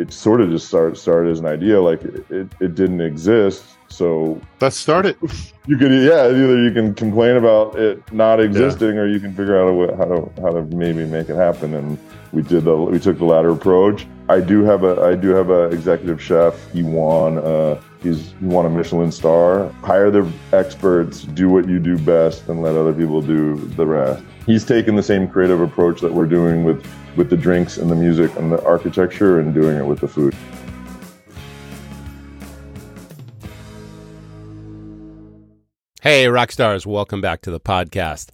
it sort of just started started as an idea. Like it, it, it didn't exist. So let's start it. You could, yeah, either you can complain about it not existing, yeah. or you can figure out a, how to how to maybe make it happen. And we did the we took the latter approach. I do have a I do have a executive chef. He won uh, he's he won a Michelin star. Hire the experts, do what you do best, and let other people do the rest. He's taken the same creative approach that we're doing with with the drinks and the music and the architecture, and doing it with the food. Hey, rock stars, welcome back to the podcast.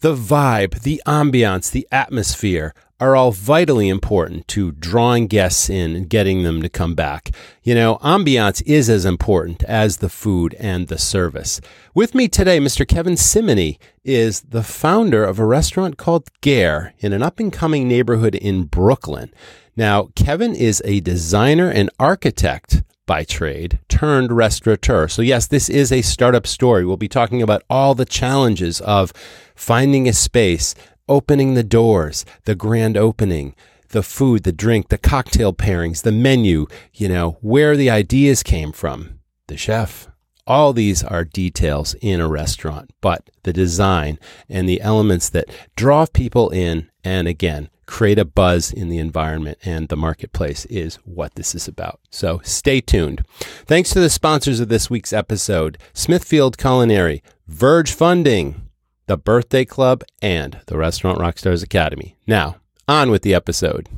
The vibe, the ambiance, the atmosphere are all vitally important to drawing guests in and getting them to come back. You know, ambiance is as important as the food and the service. With me today, Mr. Kevin Cimini is the founder of a restaurant called Gair in an up and coming neighborhood in Brooklyn. Now, Kevin is a designer and architect by trade turned restaurateur. So, yes, this is a startup story. We'll be talking about all the challenges of finding a space, opening the doors, the grand opening, the food, the drink, the cocktail pairings, the menu, you know, where the ideas came from, the chef. All these are details in a restaurant, but the design and the elements that draw people in and again create a buzz in the environment and the marketplace is what this is about. So stay tuned. Thanks to the sponsors of this week's episode Smithfield Culinary, Verge Funding, the Birthday Club, and the Restaurant Rockstars Academy. Now, on with the episode.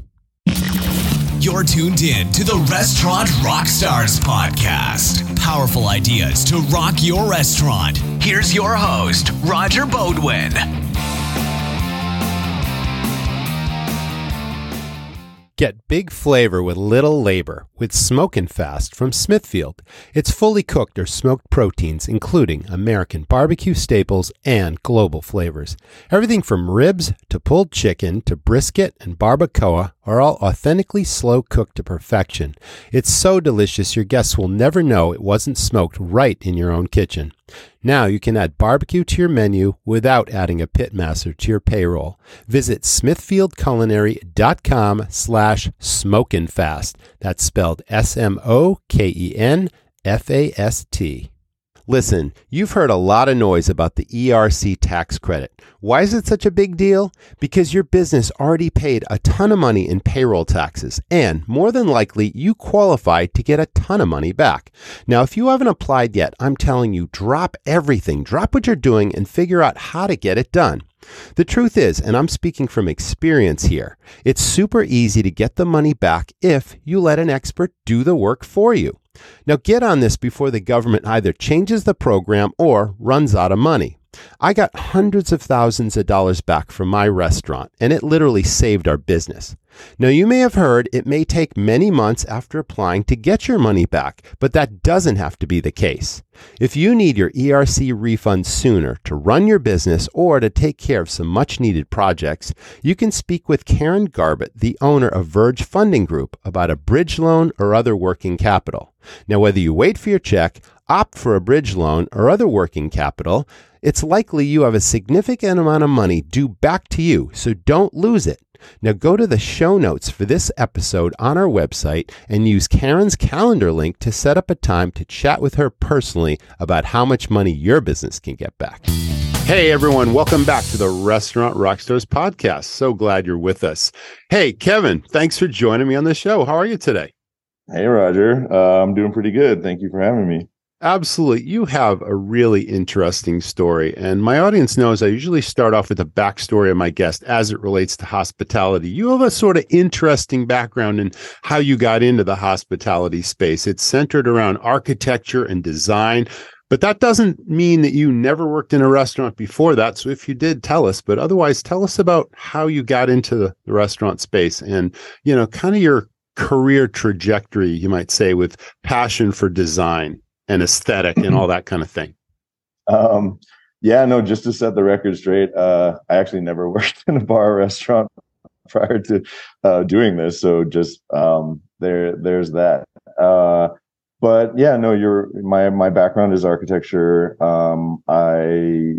You're tuned in to the Restaurant Rockstars podcast. Powerful ideas to rock your restaurant. Here's your host, Roger Beaudoin. Get big flavor with little labor with Smokin' Fast from Smithfield. It's fully cooked or smoked proteins, including American barbecue staples and global flavors. Everything from ribs to pulled chicken to brisket and barbacoa are all authentically slow cooked to perfection. It's so delicious your guests will never know it wasn't smoked right in your own kitchen. Now you can add barbecue to your menu without adding a pitmaster to your payroll. Visit smithfieldculinary.com slash smokinfast. That's spelled S-M-O-K-E-N-F-A-S-T. Listen, you've heard a lot of noise about the ERC tax credit. Why is it such a big deal? Because your business already paid a ton of money in payroll taxes, and more than likely, you qualify to get a ton of money back. Now, if you haven't applied yet, I'm telling you, drop everything, drop what you're doing, and figure out how to get it done. The truth is, and I'm speaking from experience here, it's super easy to get the money back if you let an expert do the work for you. Now get on this before the government either changes the program or runs out of money. I got hundreds of thousands of dollars back from my restaurant, and it literally saved our business. Now, you may have heard it may take many months after applying to get your money back, but that doesn't have to be the case. If you need your ERC refund sooner to run your business or to take care of some much needed projects, you can speak with Karen Garbett, the owner of Verge Funding Group, about a bridge loan or other working capital. Now, whether you wait for your check, opt for a bridge loan, or other working capital, it's likely you have a significant amount of money due back to you, so don't lose it. Now go to the show notes for this episode on our website and use Karen's calendar link to set up a time to chat with her personally about how much money your business can get back. Hey everyone, welcome back to the Restaurant Rockstars podcast. So glad you're with us. Hey Kevin, thanks for joining me on the show. How are you today? Hey Roger, uh, I'm doing pretty good. Thank you for having me. Absolutely. You have a really interesting story. And my audience knows I usually start off with a backstory of my guest as it relates to hospitality. You have a sort of interesting background in how you got into the hospitality space. It's centered around architecture and design. But that doesn't mean that you never worked in a restaurant before that. So if you did, tell us. But otherwise, tell us about how you got into the, the restaurant space and, you know, kind of your career trajectory, you might say, with passion for design and aesthetic and all that kind of thing? Um, yeah, no, just to set the record straight, uh, I actually never worked in a bar or restaurant prior to uh, doing this. So just um, there, there's that. Uh, but yeah, no, you're my my background is architecture. Um, I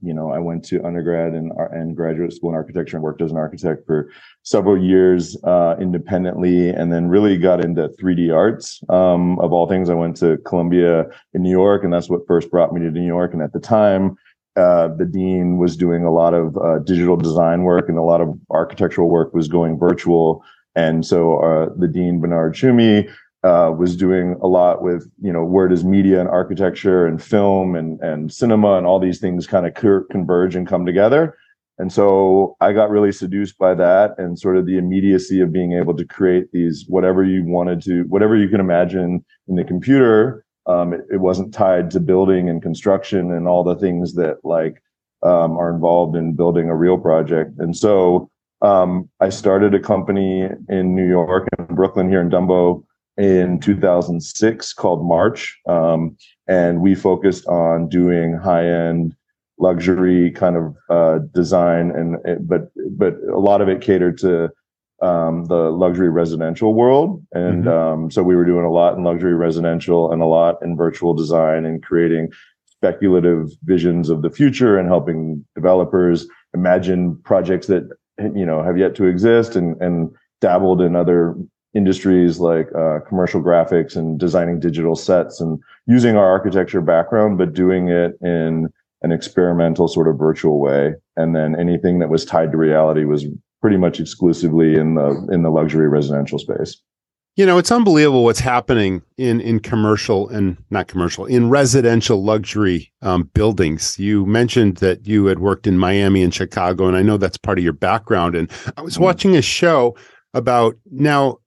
you know, I went to undergrad and, and graduate school in architecture and worked as an architect for several years uh, independently, and then really got into 3D arts. Um, of all things, I went to Columbia in New York, and that's what first brought me to New York. And at the time, uh, the dean was doing a lot of uh, digital design work, and a lot of architectural work was going virtual. And so uh, the dean Bernard Tschumi uh, was doing a lot with you know where does media and architecture and film and and cinema and all these things kind of converge and come together. And so i got really seduced by that and sort of the immediacy of being able to create these whatever you wanted to whatever you can imagine in the computer um, it, it, wasn't tied to building and construction and all the things that like um, are involved in building a real project. And so um, i started a company in new york and brooklyn here in dumbo in 2006 called March. Um, and we focused on doing high end luxury kind of uh, design and but but a lot of it catered to um, the luxury residential world and mm-hmm. um, so we were doing a lot in luxury residential and a lot in virtual design and creating speculative visions of the future and helping developers imagine projects that you know have yet to exist and and dabbled in other industries like uh, commercial graphics and designing digital sets and using our architecture background, but doing it in an experimental sort of virtual way. And then anything that was tied to reality was pretty much exclusively in the in the luxury residential space. You know, it's unbelievable what's happening in in commercial and not commercial in residential luxury um, buildings. You mentioned that you had worked in Miami and Chicago, and I know that's part of your background. And I was mm-hmm. watching a show about now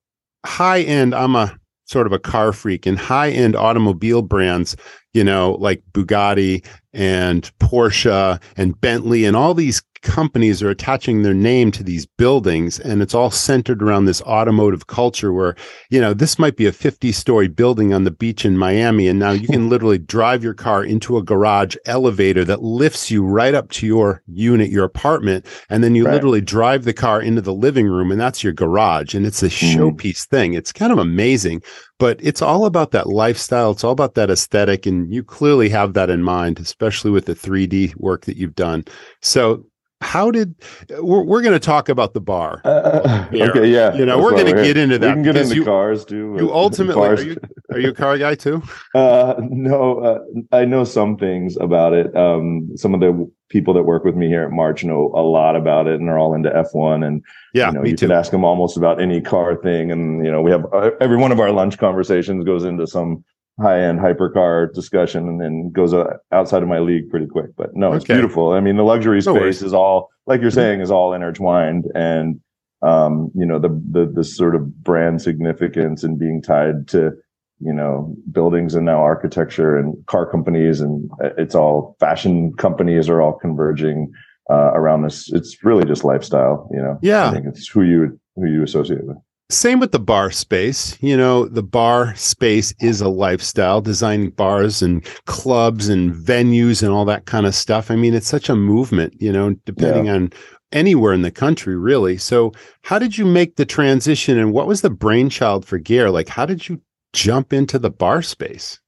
high end, I'm a sort of a car freak and high end automobile brands, you know, like Bugatti and Porsche and Bentley and all these companies are attaching their name to these buildings and it's all centered around this automotive culture where you know this might be a 50 story building on the beach in Miami and now you can literally drive your car into a garage elevator that lifts you right up to your unit your apartment and then you right. literally drive the car into the living room and that's your garage and it's a mm-hmm. showpiece thing it's kind of amazing but it's all about that lifestyle it's all about that aesthetic and you clearly have that in mind especially with the 3D work that you've done so how did we're, we're going to talk about the bar. Uh, okay yeah. You know we're going to get into that we can get into you, cars too you ultimately cars. Are, you, are you a car guy too? Uh, no uh, i know some things about it. Um, some of the people that work with me here at march know a lot about it and are all into f1 and yeah you know you can ask them almost about any car thing and you know we have uh, every one of our lunch conversations goes into some high-end hypercar discussion and then goes uh, outside of my league pretty quick. But no, it's beautiful. I mean, the luxury space is all like you're saying is all intertwined, and um, you know the the the sort of brand significance and being tied to you know buildings and now architecture and car companies and uh, it's all fashion companies are all converging uh, around this. It's really just lifestyle, you know. Yeah, I think it's who you who you associate with. Same with the bar space. You know, the bar space is a lifestyle, designing bars and clubs and venues and all that kind of stuff. I mean, it's such a movement, you know, depending yeah. on anywhere in the country, really. So, how did you make the transition and what was the brainchild for Gair? Like, how did you jump into the bar space?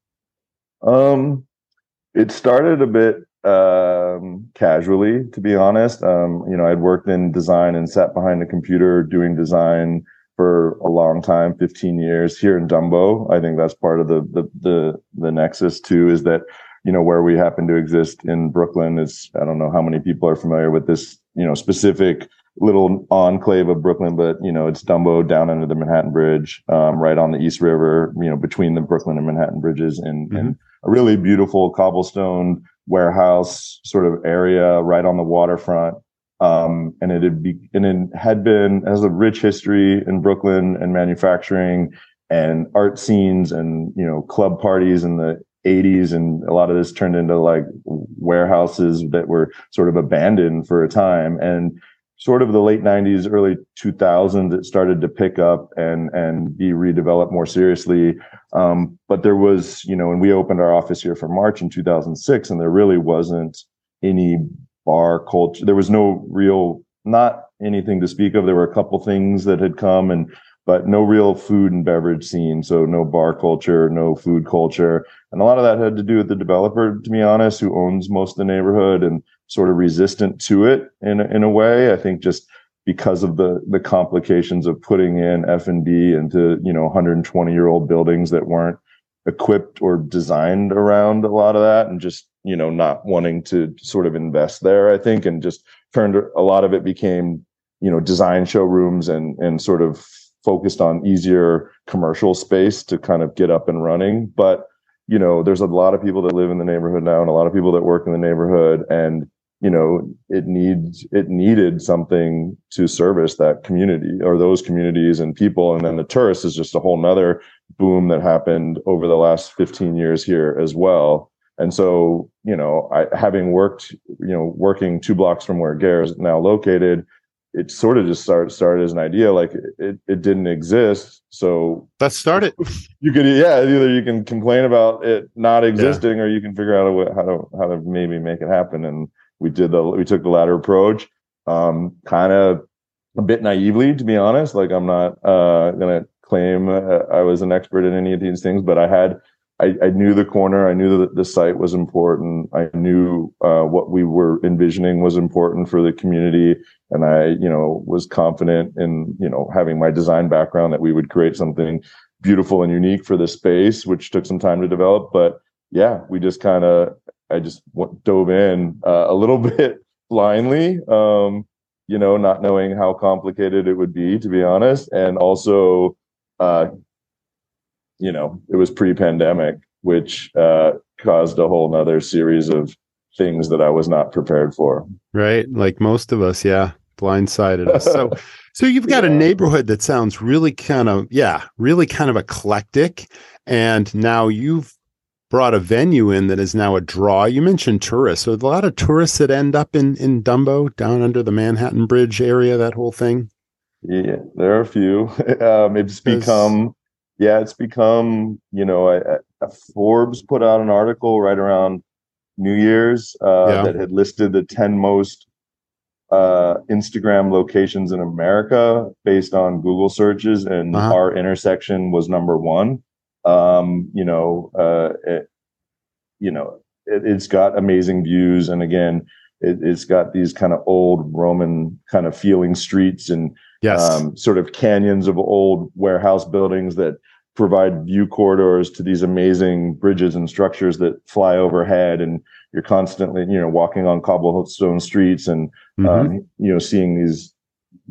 Um, it started a bit um, casually, to be honest. Um, you know, I'd worked in design and sat behind a computer doing design for a long time 15 years here in dumbo i think that's part of the the the, the nexus too is that you know where we happen to exist in brooklyn is i don't know how many people are familiar with this you know specific little enclave of brooklyn but you know it's dumbo down under the manhattan bridge um, right on the east river you know between the brooklyn and manhattan bridges and, mm-hmm. and a really beautiful cobblestone warehouse sort of area right on the waterfront um, and it had be, and it had been has a rich history in Brooklyn and manufacturing and art scenes and you know club parties in the 80s and a lot of this turned into like warehouses that were sort of abandoned for a time. And sort of the late 90s early 2000s it started to pick up and and be redeveloped more seriously. Um, but there was you know and we opened our office here for march in 2006 and there really wasn't any bar culture. There was no real, not anything to speak of. There were a couple things that had come and but no real food and beverage scene. So no bar culture, no food culture. And a lot of that had to do with the developer, to be honest, who owns most of the neighborhood and sort of resistant to it in, in a way. I think just because of the, the complications of putting in F and B into, you know, 120 year old buildings that weren't equipped or designed around a lot of that and just, you know, not wanting to sort of invest there, I think, and just turned a lot of it became, you know, design showrooms and, and sort of focused on easier commercial space to kind of get up and running. But, you know, there's a lot of people that live in the neighborhood now and a lot of people that work in the neighborhood and, you know, it needs, it needed something to service that community or those communities and people. And then the tourists is just a whole nother boom that happened over the last 15 years here as well. And so, you know, I having worked, you know, working two blocks from where Gair is now located, it sort of just started started as an idea like it, it didn't exist. So let's start it you could yeah either you can complain about it not existing yeah. or you can figure out a, how to how to maybe make it happen. And we did the we took the latter approach um kind of a bit naively to be honest. Like i'm not uh gonna claim uh, i was an expert in any of these things but i had I, I, knew the corner. I knew that the site was important. I knew uh, what we were envisioning was important for the community, and I, you know, was confident in you know having my design background that we would create something beautiful and unique for the space, which took some time to develop. But yeah, we just kind of, I just dove in uh, a little bit blindly, um, you know, not knowing how complicated it would be, to be honest, and also uh, you know, it was pre-pandemic, which uh, caused a whole nother series of things that I was not prepared for. Right, like most of us, yeah, blindsided us. So, so you've got yeah. a neighborhood that sounds really kind of, yeah, really kind of eclectic, and now you've brought a venue in that is now a draw. You mentioned tourists. So a lot of tourists that end up in in Dumbo, down under the Manhattan Bridge area, that whole thing. Yeah, there are a few. Um, it's become yeah, it's become, you know, Forbes put out an article right around New Year's uh, yeah. that had listed the 10 most uh, Instagram locations in America based on Google searches, and uh-huh. our intersection was number one. Um, you know, uh, it, you know, it, has got amazing views, and again, it, has got these kind of old Roman kind of feeling streets and yes. um, sort of canyons of old warehouse buildings that provide view corridors to these amazing bridges and structures that fly overhead and you're constantly you know walking on cobblestone streets and mm-hmm. um, you know seeing these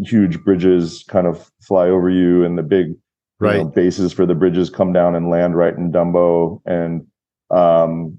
huge bridges kind of fly over you and the big right. you know, bases for the bridges come down and land right in Dumbo and um,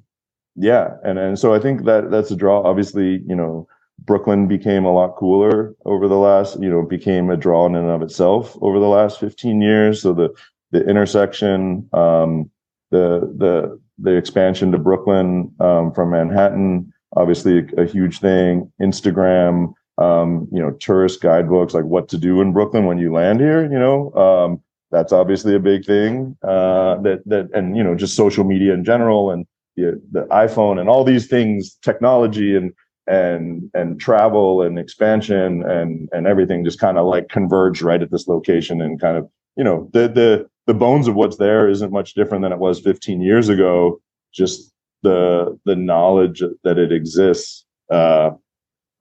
yeah and and so I think that that's a draw obviously you know Brooklyn became a lot cooler over the last, you know, became a draw in and of itself over the last 15 years. So the the intersection, um, the the the expansion to Brooklyn um, from Manhattan, obviously a, a huge thing. Instagram, um, you know, tourist guidebooks like what to do in Brooklyn when you land here. You know, um, that's obviously a big thing. Uh, that that and you know just social media in general and the, the iPhone and all these things, technology and and and travel and expansion and and everything just kind of like converge right at this location and kind of you know the the the bones of what's there isn't much different than it was 15 years ago just the the knowledge that it exists uh,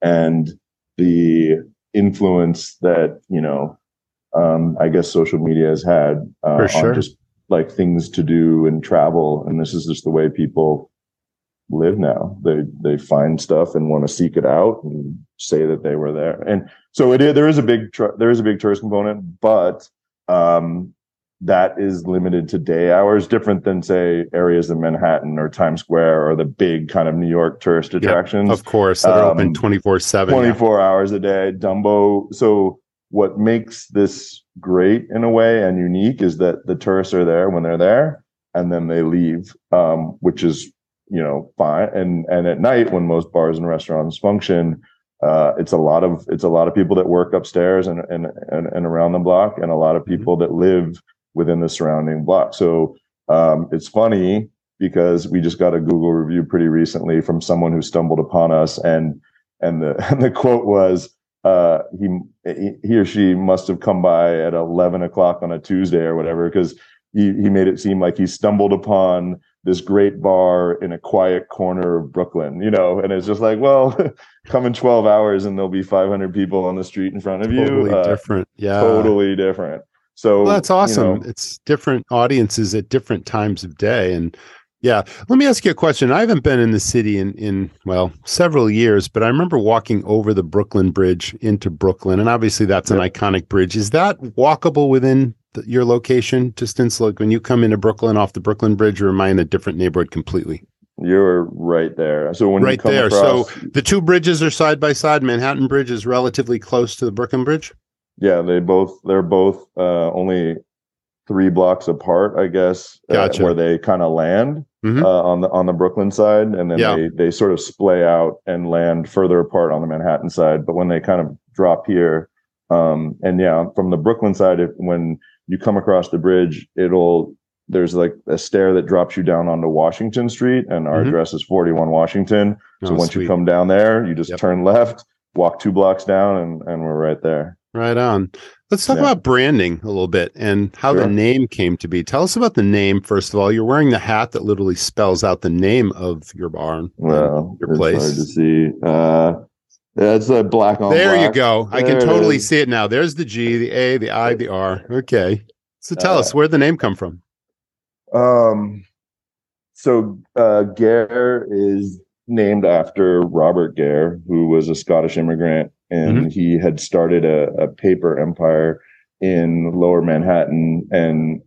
and the influence that you know um, i guess social media has had uh, sure. on just like things to do and travel and this is just the way people live now. They they find stuff and want to seek it out and say that they were there. And so it is, there is a big tr- there is a big tourist component, but um, that is limited to day hours, different than say areas in Manhattan or Times Square or the big kind of New York tourist attractions. of course, that are um, open twenty four seven, twenty four hours a day. Dumbo. So what makes this great in a way and unique is that the tourists are there when they're there and then they leave, um, which is you know fine and and at night when most bars and restaurants function uh, it's a lot of it's a lot of people that work upstairs and and and, and around the block and a lot of mm-hmm. people that live within the surrounding block so um, it's funny because we just got a google review pretty recently from someone who stumbled upon us and and the and the quote was uh, he he or she must have come by at eleven o'clock on a Tuesday or whatever because he he made it seem like he stumbled upon this great bar in a quiet corner of Brooklyn, you know, and it's just like, well, come in 12 hours and there'll be 500 people on the street in front of you. Totally uh, different. Yeah. Totally different. So well, that's awesome. You know, it's different audiences at different times of day. And yeah, let me ask you a question. I haven't been in the city in, in well, several years, but I remember walking over the Brooklyn Bridge into Brooklyn. And obviously that's an iconic bridge. Is that walkable within the, your location distance? Like when you come into Brooklyn off the Brooklyn Bridge, or am I in a different neighborhood completely? You're right there. So when right there, across, so the two bridges are side by side. Manhattan Bridge is relatively close to the Brooklyn Bridge. Yeah, they both they're both uh, only three blocks apart, I guess, uh, gotcha. uh, where they kind of land mm-hmm. uh, on the on the Brooklyn side, and then yeah. they they sort of splay out and land further apart on the Manhattan side. But when they kind of drop here, um, and yeah, from the Brooklyn side, if, when you come across the bridge, it'll there's like a stair that drops you down onto Washington Street, and our mm-hmm. address is 41 Washington. So oh, once sweet. you come down there, you just yep. turn left, walk two blocks down, and and we're right there. Right on. Let's talk yeah. about branding a little bit and how sure. the name came to be. Tell us about the name first of all. You're wearing the hat that literally spells out the name of your barn. Well, your place. hard to see. Uh, that's a black on. There black. you go. There I can totally see it now. There's the G, the A, the I, the R. Okay. So tell uh, us where the name come from. Um, so uh, Gair is named after Robert Gair, who was a Scottish immigrant, and mm-hmm. he had started a, a, paper empire in Lower Manhattan, and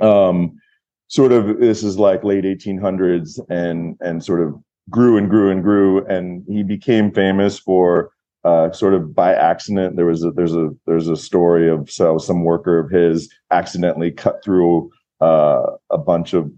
um, sort of this is like late 1800s, and and sort of grew and grew and grew, and he became famous for uh, sort of by accident. There was a, there's a there's a story of so some worker of his accidentally cut through uh, a bunch of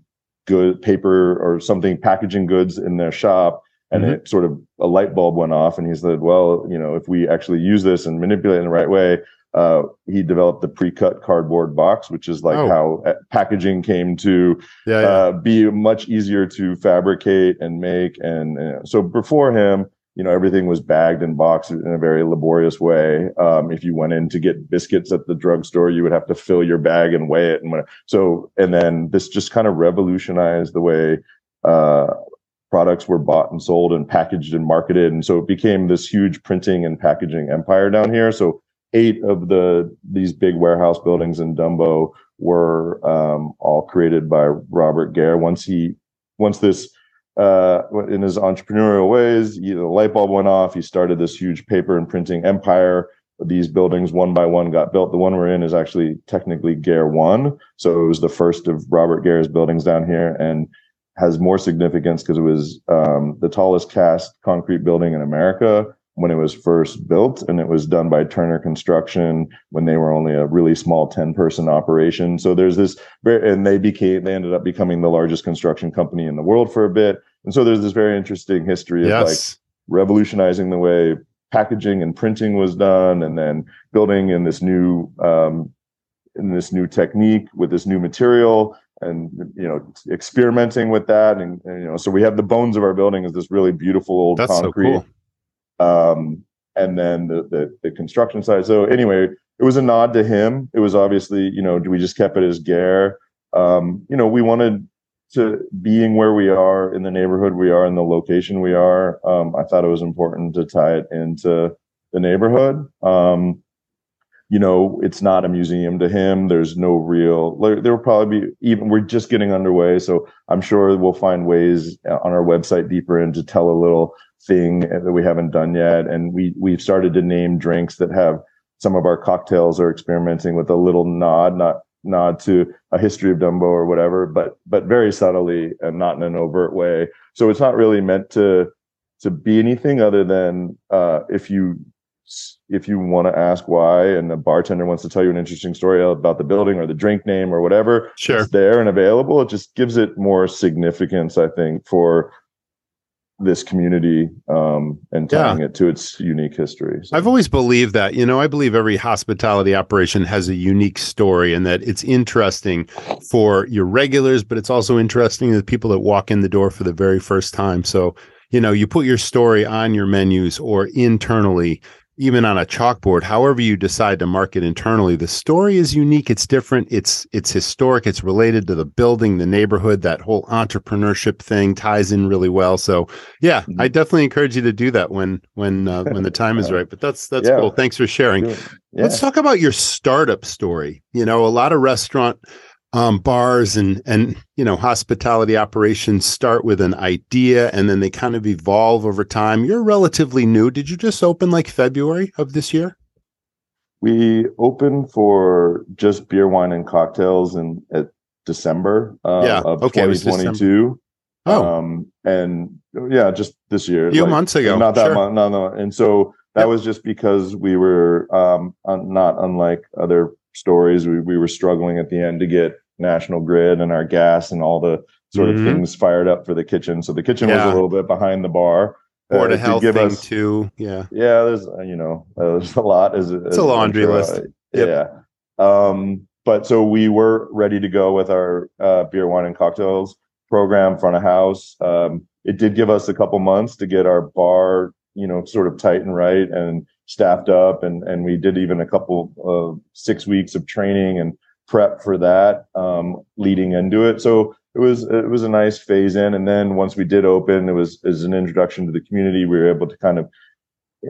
good paper or something packaging goods in their shop and mm-hmm. it sort of a light bulb went off and he said well you know if we actually use this and manipulate it in the right way uh, he developed the pre-cut cardboard box, which is like oh. how uh, packaging came to yeah, yeah. Uh, be much easier to fabricate and make. And, and, so before him, you know, everything was bagged and boxed in a very laborious way. Um, if you went in to get biscuits at the drugstore, you would have to fill your bag and weigh it. And so, and then this just kind of revolutionized the way uh, products were bought and sold and packaged and marketed. And so it became this huge printing and packaging empire down here. So eight of the these big warehouse buildings in Dumbo were um, all created by Robert Gair. Once he once this uh, in his entrepreneurial ways, the light bulb went off. He started this huge paper and printing empire. These buildings one by one got built. The one we're in is actually technically Gair One, so it was the first of Robert Gair's buildings down here, and has more significance because it was um, the tallest cast concrete building in America when it was first built and it was done by Turner Construction when they were only a really small 10 person operation. So there's this and they became they ended up becoming the largest construction company in the world for a bit. And so there's this very interesting history of yes. like revolutionizing the way packaging and printing was done and then building in this new um, in this new technique with this new material and you know experimenting with that and, and, you know so we have the bones of our building is this really beautiful old That's concrete so cool um, and then the, the, the construction side. So anyway, it was a nod to him. It was obviously, you know, we just kept it as Gair. Um, you know, we wanted to being where we are in the neighborhood we are in the location we are. Um, I thought it was important to tie it into the neighborhood. Um, you know, it's not a museum to him. There's no real, there will probably be even, we're just getting underway. So I'm sure we'll find ways on our website deeper in to tell a little thing that we haven't done yet. And we, we've started to name drinks that have some of our cocktails are experimenting with a little nod, not nod to a history of Dumbo or whatever, but, but very subtly and not in an overt way. So it's not really meant to, to be anything other than, uh, if you, if you want to ask why and the bartender wants to tell you an interesting story about the building or the drink name or whatever, sure. it's there and available. It just gives it more significance, I think, for this community um, and tying yeah. it to its unique history. So. I've always believed that. You know, I believe every hospitality operation has a unique story and that it's interesting for your regulars, but it's also interesting to the people that walk in the door for the very first time. So, you know, you put your story on your menus or internally even on a chalkboard, however you decide to market internally, the story is unique. It's different. It's it's historic. It's related to the building, the neighborhood. That whole entrepreneurship thing ties in really well. So yeah, mm-hmm. I definitely encourage you to do that when when uh, when the time is right. But that's that's yeah. cool. Thanks for sharing. Yeah. Let's talk about your startup story. You know, a lot of restaurant um, bars and and you know hospitality operations start with an idea and then they kind of evolve over time. You're relatively new. Did you just open like February of this year? We opened for just beer, wine, and cocktails in at December uh, yeah. of okay, 2022. Oh, um, and yeah, just this year, a few like, months ago, not that sure. month, no, no. And so that yep. was just because we were um, not unlike other stories. We, we were struggling at the end to get national grid and our gas and all the sort mm-hmm. of things fired up for the kitchen. So the kitchen yeah. was a little bit behind the bar. Or uh, health give thing us, too. Yeah. Yeah. There's, uh, you know, uh, there's a lot. As, it's as a laundry list. Yep. Yeah. Um, but so we were ready to go with our uh, beer, wine, and cocktails program front of house. Um, it did give us a couple months to get our bar, you know, sort of tight and right and staffed up. And, and we did even a couple of six weeks of training and prep for that um, leading into it. So it was it was a nice phase in, and then once we did open, it was as an introduction to the community. We were able to kind of,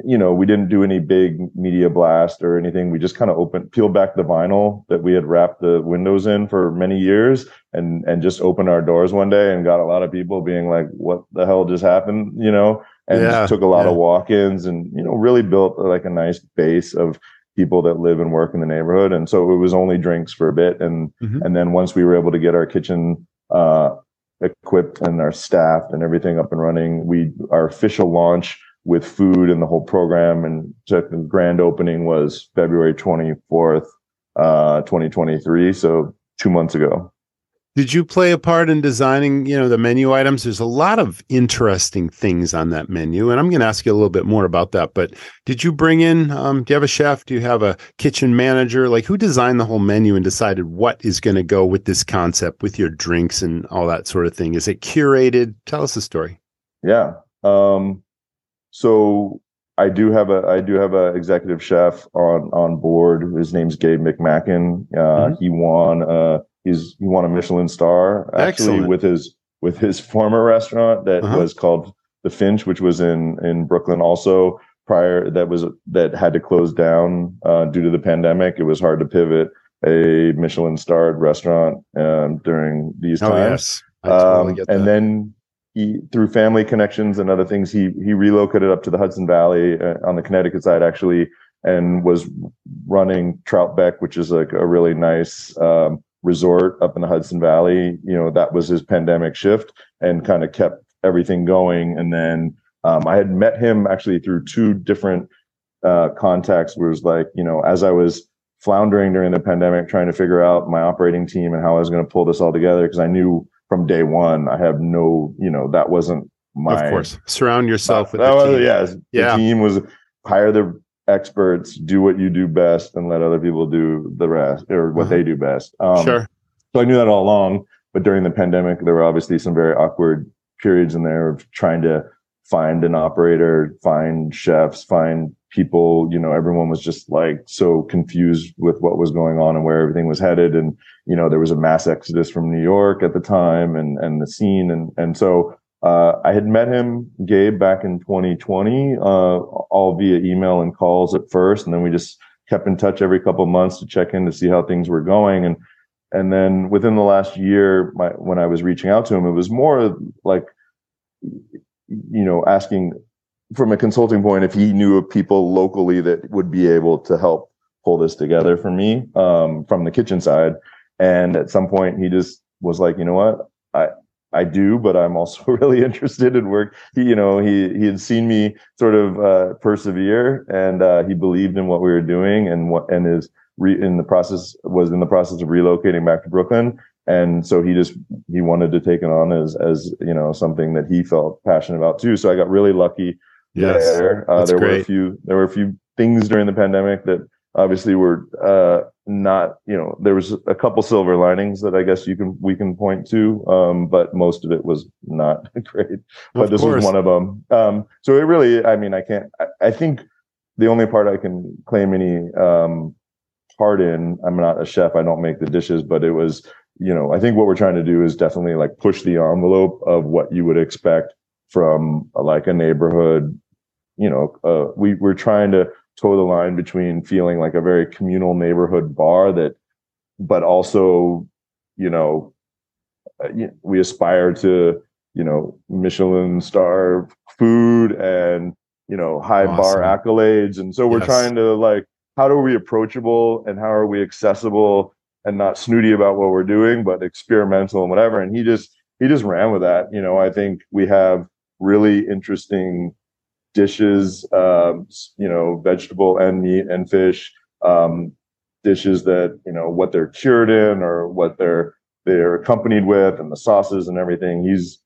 you know, we didn't do any big media blast or anything. We just kind of opened, peeled back the vinyl that we had wrapped the windows in for many years, and and just opened our doors one day and got a lot of people being like, "What the hell just happened?" You know. And yeah, took a lot yeah. of walk-ins and you know really built like a nice base of people that live and work in the neighborhood. And so it was only drinks for a bit. And, mm-hmm. and then once we were able to get our kitchen, uh, equipped and our staff and everything up and running, we, our official launch with food and the whole program and the grand opening was February 24th, uh, 2023. So two months ago. Did you play a part in designing, you know, the menu items? There's a lot of interesting things on that menu, and I'm going to ask you a little bit more about that. But did you bring in? Um, do you have a chef? Do you have a kitchen manager? Like, who designed the whole menu and decided what is going to go with this concept, with your drinks and all that sort of thing? Is it curated? Tell us the story. Yeah. Um, so I do have a I do have a executive chef on on board. His name's Gabe McMackin. Uh, mm-hmm. He won. Uh, He's he won a Michelin star actually Excellent. with his with his former restaurant that uh-huh. was called the Finch, which was in in Brooklyn. Also prior that was that had to close down uh, due to the pandemic. It was hard to pivot a Michelin starred restaurant um, during these oh, times. Yes. Totally um, and then he through family connections and other things he he relocated up to the Hudson Valley uh, on the Connecticut side actually and was running Troutbeck, which is like a really nice um, resort up in the Hudson Valley. You know, that was his pandemic shift and kind of kept everything going. And then um, I had met him actually through two different uh, contacts. Where it was like, you know, as I was floundering during the pandemic, trying to figure out my operating team and how I was going to pull this all together, because I knew from day one I have no, you know, that wasn't my. Of course, surround yourself with. That was, yeah, yeah, the team was hire the experts, do what you do best, and let other people do the rest or what uh-huh. they do best. Um, sure. So I knew that all along, but during the pandemic, there were obviously some very awkward periods in there of trying to find an operator, find chefs, find people. You know, everyone was just like so confused with what was going on and where everything was headed. And you know, there was a mass exodus from New York at the time, and and the scene, and and so uh, I had met him, Gabe, back in 2020, uh, all via email and calls at first, and then we just kept in touch every couple months to check in to see how things were going. And and then within the last year, my, when I was reaching out to him, it was more like, you know, asking from a consulting point if he knew of people locally that would be able to help pull this together for me um, from the kitchen side. And at some point, he just was like, you know what, I I do, but I'm also really interested in work. He, you know, he he had seen me sort of uh, persevere, and uh, he believed in what we were doing, and what and is re- in the process was in the process of relocating back to Brooklyn, and so he just he wanted to take it on as as you know something that he felt passionate about too. So I got really lucky yes, there. Uh, there great. were a few there were a few things during the pandemic that obviously were uh, not you know there was a couple silver linings that i guess you can we can point to um, but most of it was not great but of this course. was one of them um, so it really i mean i can't I, I, think the only part I can claim any um, part in. I'm not a chef. I don't make the dishes, but it was, you know, I think what we're trying to do is definitely like push the envelope of what you would expect from like a neighborhood. You know, uh, we we're trying to toe the line between feeling like a very communal neighborhood bar that, but also, you know, uh, we aspire to, you know, Michelin star food and you know high awesome. bar accolades, and so we're yes. trying to like how are we approachable and how are we accessible and not snooty about what we're doing, but experimental and whatever. And he just he just ran with that. You know, I think we have really interesting dishes, um, you know, vegetable and meat and fish, um, dishes that you know what they're cured in or what they're they're accompanied with, and the sauces and everything. He's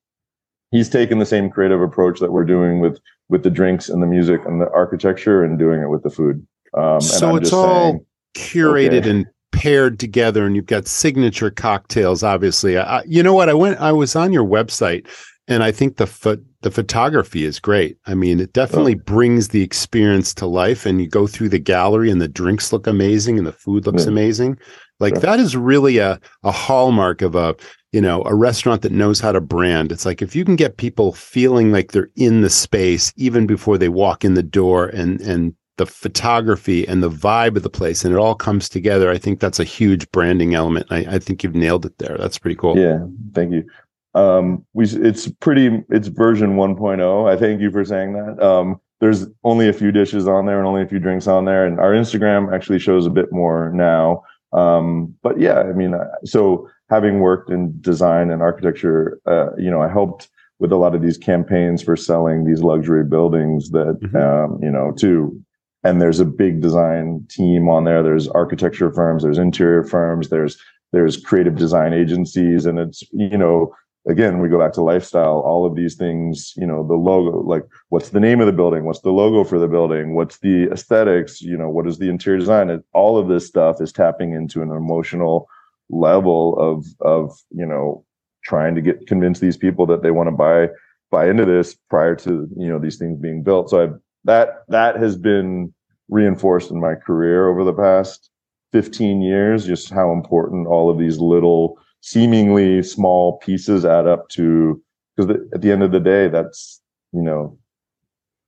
he's taken the same creative approach that we're doing with with the drinks and the music and the architecture, and doing it with the food. Um, so it's all saying, curated okay. and paired together, and you've got signature cocktails. Obviously, I, you know what? I went. I was on your website, and I think the fo- the photography is great. I mean, it definitely oh. brings the experience to life. And you go through the gallery, and the drinks look amazing, and the food looks yeah. amazing. Like that is really a a hallmark of a you know a restaurant that knows how to brand. It's like if you can get people feeling like they're in the space even before they walk in the door, and and the photography and the vibe of the place and it all comes together i think that's a huge branding element I, I, think you've nailed it there that's pretty cool yeah thank you um we it's pretty it's version 1.0 i thank you for saying that um there's only a few dishes on there and only a few drinks on there and our instagram actually shows a bit more now um but yeah i mean so having worked in design and architecture uh you know i helped with a lot of these campaigns for selling these luxury buildings that mm-hmm. um, you know to and there's a big design team on there. There's architecture firms, there's interior firms, there's there's creative design agencies, and it's you know again we go back to lifestyle. All of these things, you know, the logo, like what's the name of the building, what's the logo for the building, what's the aesthetics, you know, what is the interior design? All of this stuff is tapping into an emotional level of of you know trying to get convince these people that they want to buy buy into this prior to you know these things being built. So I've that that has been reinforced in my career over the past 15 years just how important all of these little seemingly small pieces add up to because at the end of the day that's you know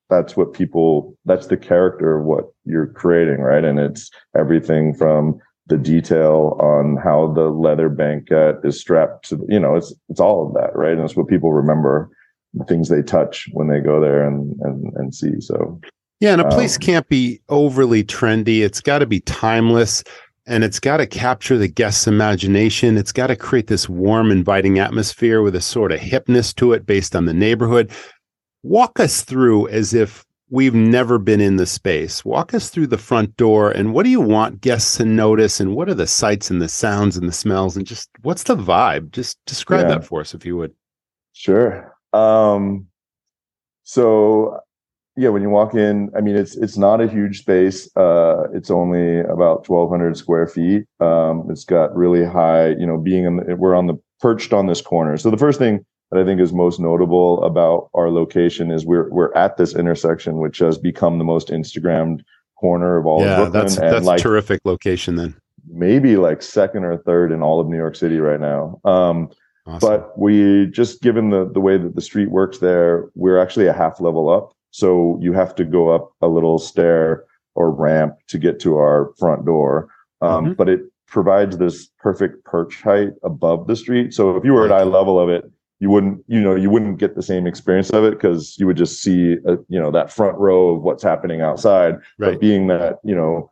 that's what people that's the character of what you're creating right and it's everything from the detail on how the leather banquette is strapped to you know it's it's all of that right and it's what people remember the things they touch when they go there and and and see. So yeah, and a place um, can't be overly trendy. It's got to be timeless and it's got to capture the guest's imagination. It's got to create this warm, inviting atmosphere with a sort of hipness to it based on the neighborhood. Walk us through as if we've never been in the space. Walk us through the front door and what do you want guests to notice and what are the sights and the sounds and the smells and just what's the vibe? Just describe yeah. that for us if you would. Sure. Um, so yeah, when you walk in, I mean, it's it's not a huge space. Uh, it's only about 1,200 square feet. Um, it's got really high, you know, being in the, we're on the perched on this corner. So the first thing that I think is most notable about our location is we're we're at this intersection, which has become the most Instagrammed corner of all yeah, of Brooklyn. That's and that's like, terrific location then. Maybe like second or third in all of New York City right now. Um, Awesome. But we just given the the way that the street works there, we're actually a half level up. So you have to go up a little stair or ramp to get to our front door. Um, mm-hmm. But it provides this perfect perch height above the street. So if you were at eye level of it, you wouldn't, you know, you wouldn't get the same experience of it because you would just see, a, you know, that front row of what's happening outside. Right. But being that, you know,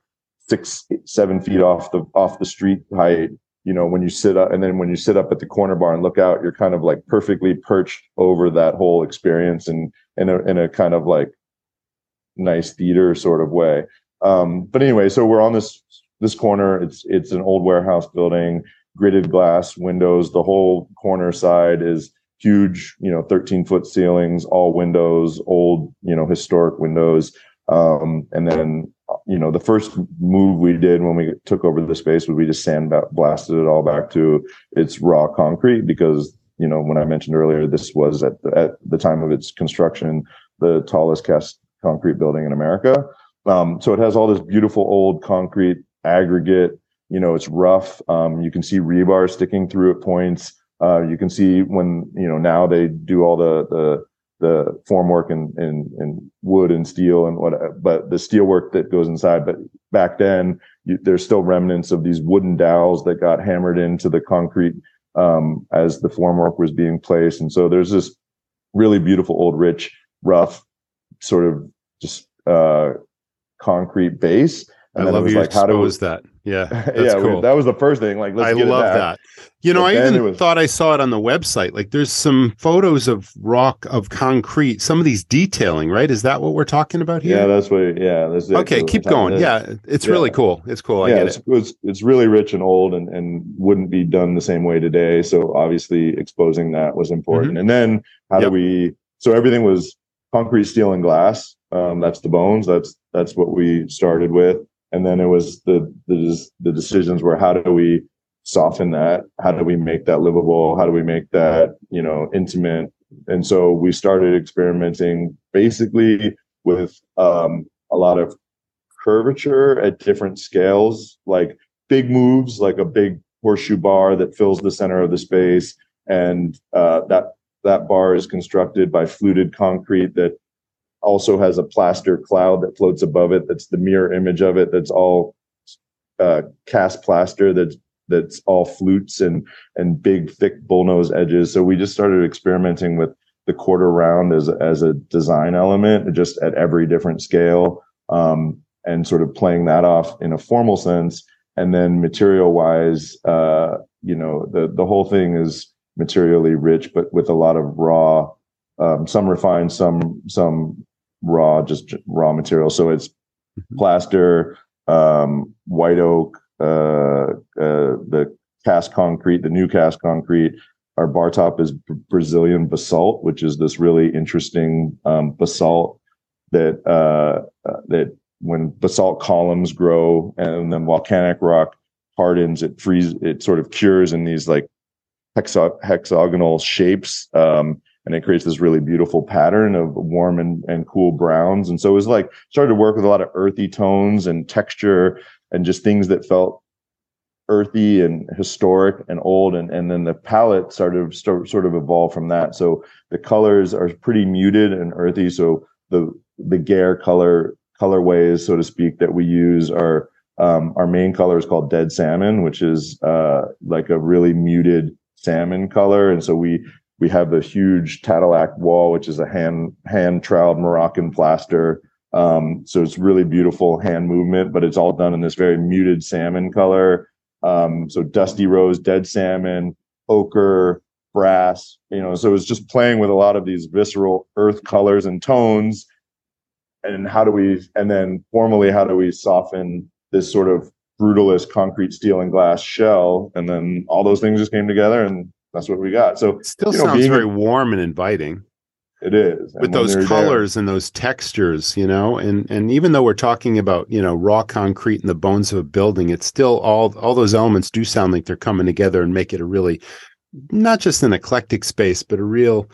six, seven feet off the off the street height, you know when you sit up and then when you sit up at the corner bar and look out you're kind of like perfectly perched over that whole experience and in a in a kind of like nice theater sort of way. Um but anyway so we're on this this corner. It's it's an old warehouse building gridded glass windows. The whole corner side is huge you know 13 foot ceilings all windows old you know historic windows. Um and then you know, the first move we did when we took over the space was we just sand blasted it all back to its raw concrete because, you know, when I mentioned earlier, this was at the, at the time of its construction, the tallest cast concrete building in America. Um, so it has all this beautiful old concrete aggregate. You know, it's rough. Um, you can see rebar sticking through at points. Uh, you can see when you know now they do all the the the formwork and in, in, in, wood and steel and what, but the steel work that goes inside. But back then, you, there's still remnants of these wooden dowels that got hammered into the concrete um, as the formwork was being placed. And so there's this really beautiful old, rich, rough, sort of just uh, concrete base. And I love you like, how to that. Yeah, yeah, cool. we, that was the first thing. Like, I love that. You know, but I even was... thought I saw it on the website. Like, there's some photos of rock of concrete. Some of these detailing, right? Is that what we're talking about here? Yeah, that's what. Yeah, that's okay. Keep going. Yeah, it's yeah. really cool. It's cool. I yeah, get it's, it. It's, it's really rich and old, and and wouldn't be done the same way today. So obviously, exposing that was important. Mm-hmm. And then how yep. do we? So everything was concrete, steel, and glass. Um, that's the bones. That's that's what we started with and then it was the the the decisions were how do we soften that? How do we make that livable? How do we make that you know intimate? And so we started experimenting basically with um, a lot of curvature at different scales like big moves like a big horseshoe bar that fills the center of the space. And uh, that that bar is constructed by fluted concrete that also has a plaster cloud that floats above it. That's the mirror image of it. That's all uh, cast plaster. That's that's all flutes and and big thick bullnose edges. So we just started experimenting with the quarter round as as a design element, just at every different scale, um, and sort of playing that off in a formal sense. And then material wise, uh, you know, the the whole thing is materially rich, but with a lot of raw um, some refined, some some raw, just raw material. So it's mm-hmm. plaster, um, white oak, uh, uh, the cast concrete, the new cast concrete. Our bar top is Brazilian basalt, which is this really interesting um, basalt that uh, uh, that when basalt columns grow and then volcanic rock hardens, it freezes, it sort of cures in these like hexa- hexagonal shapes. Um, and it creates this really beautiful pattern of warm and, and cool browns. And so it was like started to work with a lot of earthy tones and texture and just things that felt earthy and historic and old. And, and then the palette started start, sort of evolve from that. So the colors are pretty muted and earthy. So the, the Gair color, colorways, so to speak, that we use are, um, our main color is called dead salmon, which is, uh, like a really muted salmon color. And so we we have the huge tadelakt wall, which is a hand hand troweled Moroccan plaster. Um, so it's really beautiful hand movement, but it's all done in this very muted salmon color. Um, so dusty rose, dead salmon, ochre, brass. You know, so it's just playing with a lot of these visceral earth colors and tones. And how do we? And then formally, how do we soften this sort of brutalist concrete, steel, and glass shell? And then all those things just came together and that's what we got. So it still know, sounds very warm and inviting. It is with those colors there, and those textures, you know, and and even though we're talking about you know raw concrete and the bones of a building, it's still all all those elements do sound like they're coming together and make it a really not just an eclectic space, but a real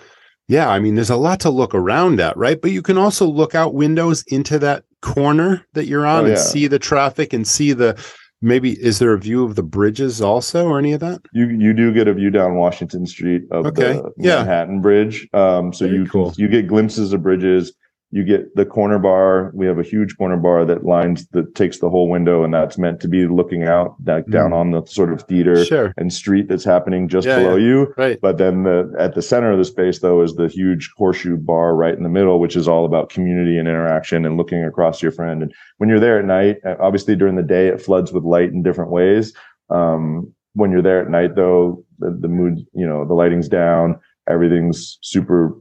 yeah. I mean, there's a lot to look around at, right? But you can also look out windows into that corner that you're on oh, and yeah. see the traffic and see the maybe is there a view of the bridges also or any of that you you do get a view down washington street of okay. the yeah. manhattan bridge um, so Very you cool. you get glimpses of bridges you get the corner bar. We have a huge corner bar that lines that takes the whole window, and that's meant to be looking out like, mm. down on the sort of theater sure. and street that's happening just yeah, below yeah. you. Right. But then the at the center of the space though is the huge horseshoe bar right in the middle, which is all about community and interaction and looking across your friend. And when you're there at night, uh, obviously during the day it floods with light in different ways. Um, when you're there at night though, the, the mood, you know, the lighting's down, everything's super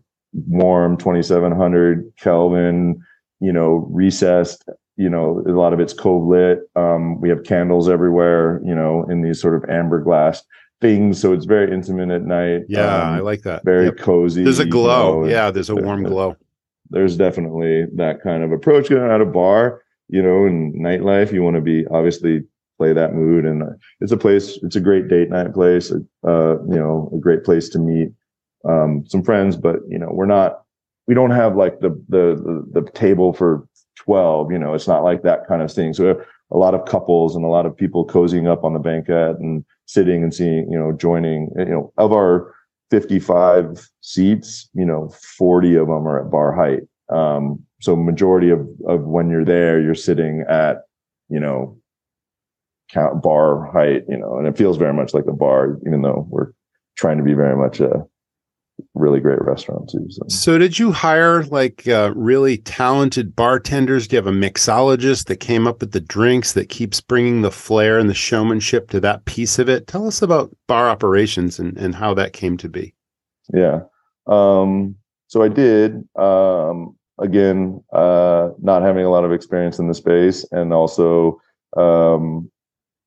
warm 2700 Kelvin, you know, recessed, you know, a lot of it's cove lit. Um, we have candles everywhere, you know, in these sort of amber glass things. So it's very intimate at night. Yeah, um, I like that. Very yep. cozy. There's a glow. You know, yeah, there's a warm glow. There's definitely that kind of approach going at a bar, you know, in nightlife. You want to be obviously play that mood. And it's a place, it's a great date night place, uh, you know, a great place to meet um, some friends, but you know, we're not, we don't have like the, the, the, the table for 12 you know it's not like that kind of thing. So a lot of couples and a lot of people cozying up on the banquette and sitting and seeing you know joining you know of our 55 seats you know 40 of them are at bar height. Um, so majority of of when you're there you're sitting at you know count bar height you know and it feels very much like a bar even though we're trying to be very much a really great restaurant too. So, so did you hire like uh, really talented bartenders? Do you have a mixologist that came up with the drinks that keeps bringing the flair and the showmanship to that piece of it? Tell us about bar operations and, and how that came to be. Yeah. Um, so I did, um, again, uh, not having a lot of experience in the space and also, um,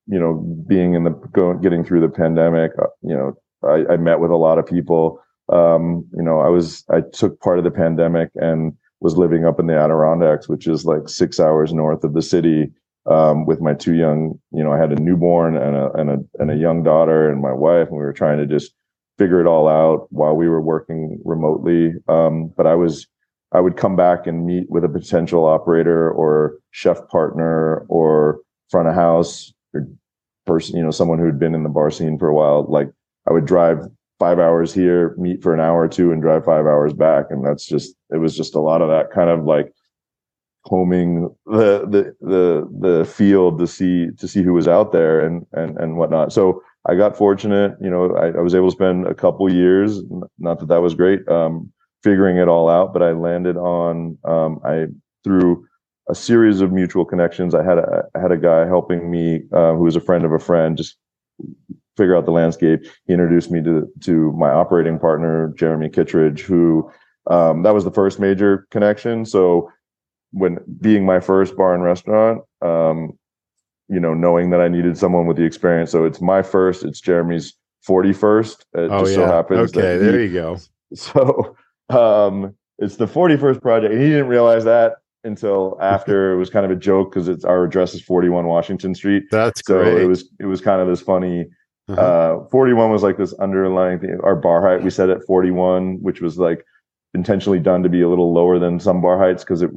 you know, being in the going, getting through the pandemic, uh, you know, I, I met with a lot of people um, you know, I was I took part of the pandemic and was living up in the Adirondacks, which is like six hours north of the city, um, with my two young. You know, I had a newborn and a and a and a young daughter and my wife, and we were trying to just figure it all out while we were working remotely. Um, but I was I would come back and meet with a potential operator or chef partner or front of house or person, you know, someone who'd been in the bar scene for a while. Like I would drive five hours here, meet for an hour or two, and drive five hours back. And that's just it was just a lot of that kind of like homing the the the the field to see to see who was out there and and and whatnot. So I got fortunate, you know, I, I was able to spend a couple years. Not that that was great, um, figuring it all out, but I landed on um, I through a series of mutual connections. I had a I had a guy helping me uh, who was a friend of a friend, just figure out the landscape. He introduced me to to my operating partner, Jeremy Kittredge, who um, that was the first major connection. So when being my first bar and restaurant, um, you know, knowing that I needed someone with the experience. So it's my first, it's Jeremy's 41st. It oh, just yeah. so happens. Okay, there you go. So um, it's the 41st project. And he didn't realize that until after it was kind of a joke because it's our address is 41 Washington Street. That's so great. it was it was kind of this funny Uh-huh. uh 41 was like this underlying thing. Our bar height we set at 41, which was like intentionally done to be a little lower than some bar heights because it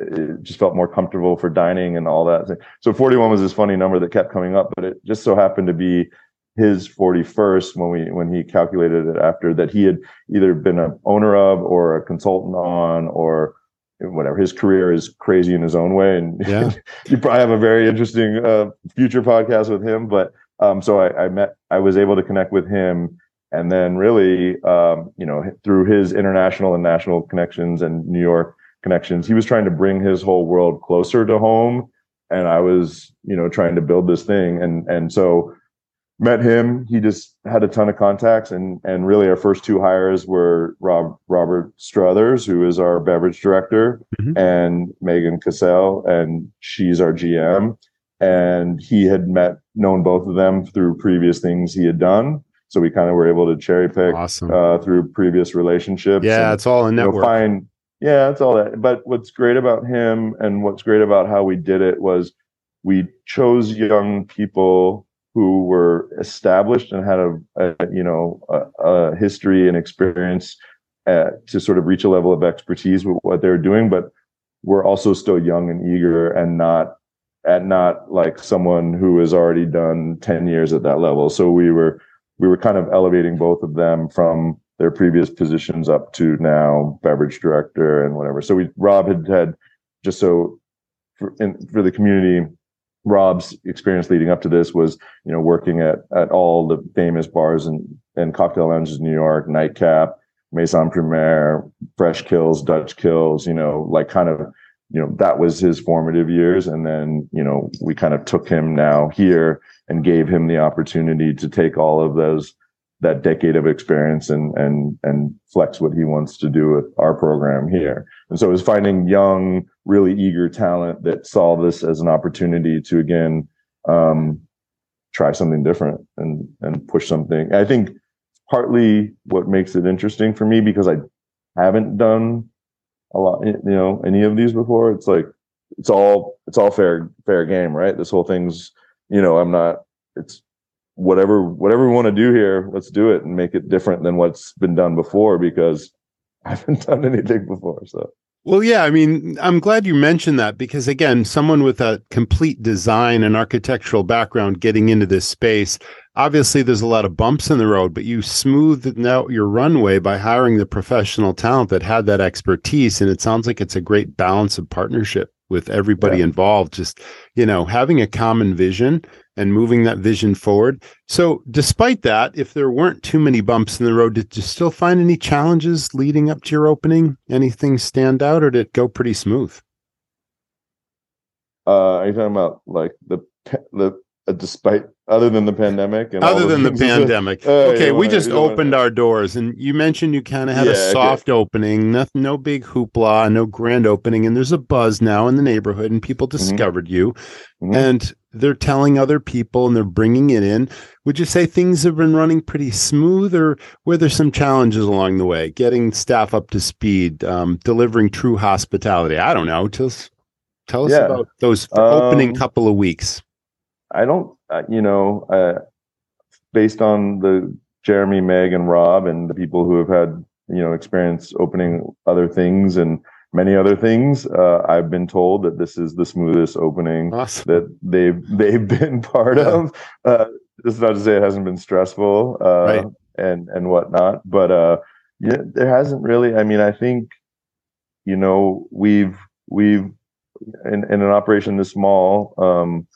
it just felt more comfortable for dining and all that. So 41 was this funny number that kept coming up, but it just so happened to be his 41st when we when he calculated it after that he had either been an owner of or a consultant on or whatever his career is crazy in his own way and Yeah. you probably have a very interesting uh, future podcast with him but um, so I, I met i was able to connect with him and then really um, you know through his international and national connections and new york connections he was trying to bring his whole world closer to home. And i was you know trying to build this thing. And and so met him. He just had a ton of contacts. And and really our first two hires were rob robert struthers who is our beverage director Mhm. and megan cassell and she's our gm and he had met known both of them through previous things he had done so we kind of were able to cherry pick Awesome. uh, through previous relationships yeah, it's all you know, network. find yeah it's all that but what's great about him and what's great about how we did it was we chose young people who were established and had a, a you know a, a history and experience uh, to sort of reach a level of expertise with what they're doing but we're also still young and eager and not and not like someone who has already done 10 years at that level. So we were we were kind of elevating both of them from their previous positions up to now beverage director and whatever. So we rob had had just so for, in, for the community Rob's experience leading up to this was, you know, working at at all the famous bars and and cocktail lounges in New York, Nightcap, Maison Premiere, Fresh Kills, Dutch Kills, you know, like kind of, you know, that was his formative years. And then, you know, we kind of took him now here and gave him the opportunity to take all of those that decade of experience and and and flex what he wants to do with our program here. And so it was finding young, really eager talent that saw this as an opportunity to again um, try something different and and push something. I think partly what makes it interesting for me because I haven't done a lot, you know, any of these before. It's like it's all it's all fair fair game, right? This whole thing's, you know, I'm not. It's whatever whatever we want to do here. Let's do it and make it different than what's been done before because I haven't done anything before. So Well, yeah, I mean, I'm glad you mentioned that because, again, someone with a complete design and architectural background getting into this space, obviously there's a lot of bumps in the road, but you smoothed out your runway by hiring the professional talent that had that expertise. And it sounds like it's a great balance of partnership with everybody yeah. involved just you know having a common vision and moving that vision forward. So despite that if there weren't too many bumps in the road did you still find any challenges leading up to your opening? Anything stand out or did it go pretty smooth? Uh are you talking about like the the uh, despite other than the pandemic and other than the pandemic uh, okay we just opened our doors and you mentioned you kind of had yeah, a soft okay. opening no, no big hoopla no grand opening and there's a buzz now in the neighborhood and people mm-hmm. discovered mm-hmm. you mm-hmm. and they're telling other people and they're bringing it in would you say things have been running pretty smooth or were there some challenges along the way getting staff up to speed um, delivering true hospitality i don't know just tell us yeah. about those um, opening couple of weeks I don't, uh, you know, uh, based on the Jeremy, Meg, and Rob, and the people who have had, you know, experience opening other things and many other things, uh, I've been told that this is the smoothest opening awesome. that they've they've been part yeah. of. Uh, this is not to say it hasn't been stressful uh, right. and and whatnot, but uh, yeah, there hasn't really. I mean, I think, you know, we've we've in, in an operation this small. Um,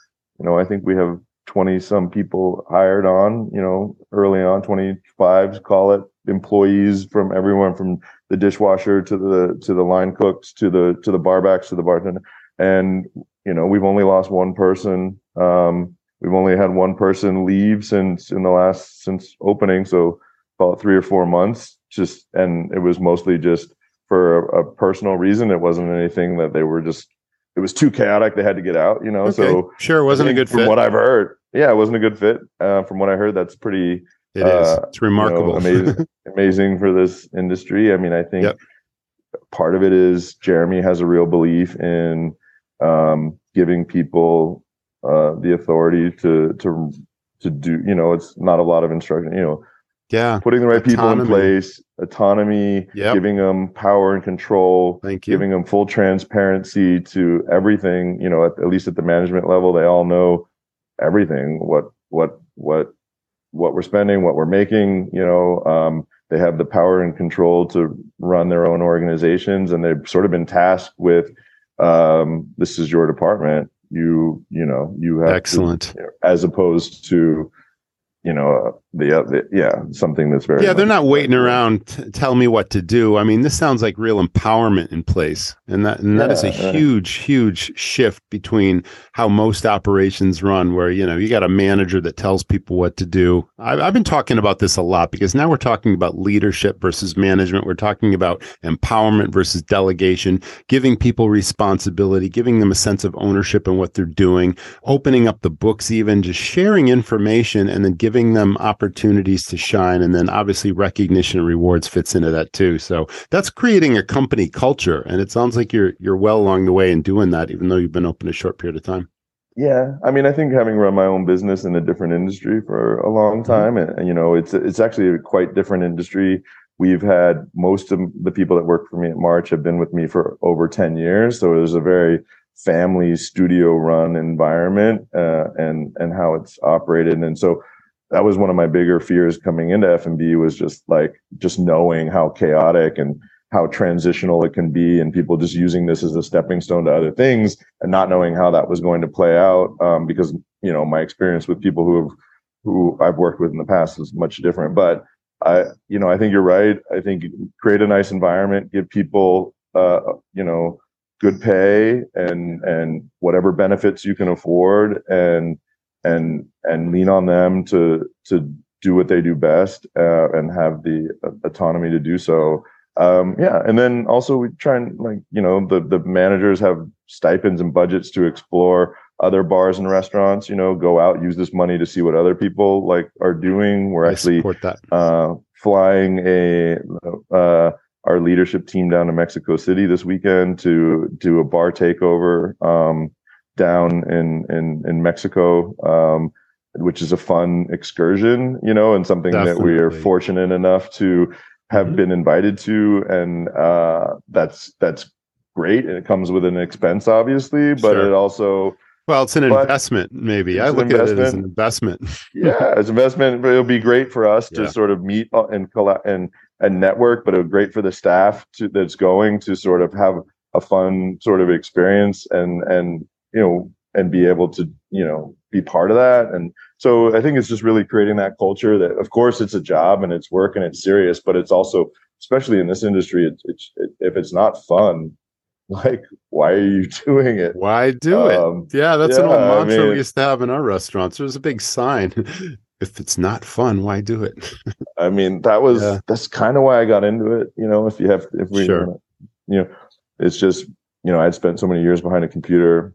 you know, I think we have 20 some people hired on, you know, early on, 25 call it employees from everyone from the dishwasher to the to the line cooks to the to the barbacks to the bartender. And, you know, we've only lost one person. Um, we've only had one person leave since in the last since opening, so about three or four months. Just and it was mostly just for a, a personal reason. It wasn't anything that they were just it was too chaotic. They had to get out, you know. Okay. So sure, it wasn't a good fit. from fit. what I've heard. Yeah, it wasn't a good fit. Uh, from what I heard, that's pretty. It uh, is. It's remarkable. You know, amazing, amazing for this industry. I mean, I think yep. part of it is Jeremy has a real belief in um, giving people uh, the authority to to to do. You know, it's not a lot of instruction. You know, yeah putting the right autonomy. people in place autonomy yep. giving them power and control Thank you. giving them full transparency to everything you know at, at least at the management level they all know everything what what what what we're spending what we're making you know um, they have the power and control to run their own organizations and they've sort of been tasked with um, this is your department you you know you have excellent to, as opposed to you know uh, the, uh, the, yeah something that's very yeah they're not waiting around to tell me what to do. I mean this sounds like real empowerment in place and that and that yeah, is a huge huge shift between how most operations run where you know you got a manager that tells people what to do. I've, I've been talking about this a lot because now we're talking about leadership versus management. We're talking about empowerment versus delegation giving people responsibility giving them a sense of ownership in what they're doing opening up the books even just sharing information and then giving them opportunities to shine and then obviously recognition and rewards fits into that too. So that's creating a company culture and it sounds like you're you're well along the way in doing that even though you've been open a short period of time. Yeah i mean i think having run my own business in a different industry for a long mm-hmm. time and, and you know it's it's actually a quite different industry. We've had most of the people that work for me at march have been with me for over 10 years so there's a very family studio run environment uh, and and how it's operated. And so that was one of my bigger fears coming into F&B was just like just knowing how chaotic and how transitional it can be and people just using this as a stepping stone to other things and not knowing how that was going to play out um, because you know my experience with people who have who I've worked with in the past is much different. But I you know I think you're right. I think create a nice environment give people uh, you know good pay and and whatever benefits you can afford and and and lean on them to to do what they do best uh, and have the autonomy to do so. Um, yeah, and then also we try and like you know the the managers have stipends and budgets to explore other bars and restaurants. You know, go out use this money to see what other people like are doing. We're I actually uh, flying a uh, our leadership team down to Mexico City this weekend to do a bar takeover. Um, down in in in Mexico, um, which is a fun excursion, you know, and something Definitely. that we are fortunate enough to have mm-hmm. been invited to, and uh, that's that's great and it comes with an expense, obviously, but Sure. it also Well, it's an But investment, maybe. I look at it as an investment. yeah, as investment, but it'll be great for us to sort of meet uh, and collect and and network, but it'll be great for the staff to that's going to sort of have a fun sort of experience and and you know and be able to you know be part of that and so i think it's just really creating that culture that of course it's a job and it's work and it's serious but it's also especially in this industry it's, it's it, if it's not fun like why are you doing it Why do it? Um, Yeah, that's an old yeah, I mantra mean- we used to have in our restaurants. There's a big sign. if it's not fun, why do it? I mean, that was Yeah. that's kind of why I got into it. You know, if you have, if we, Sure. you know, it's just you know, I'd spent so many years behind a computer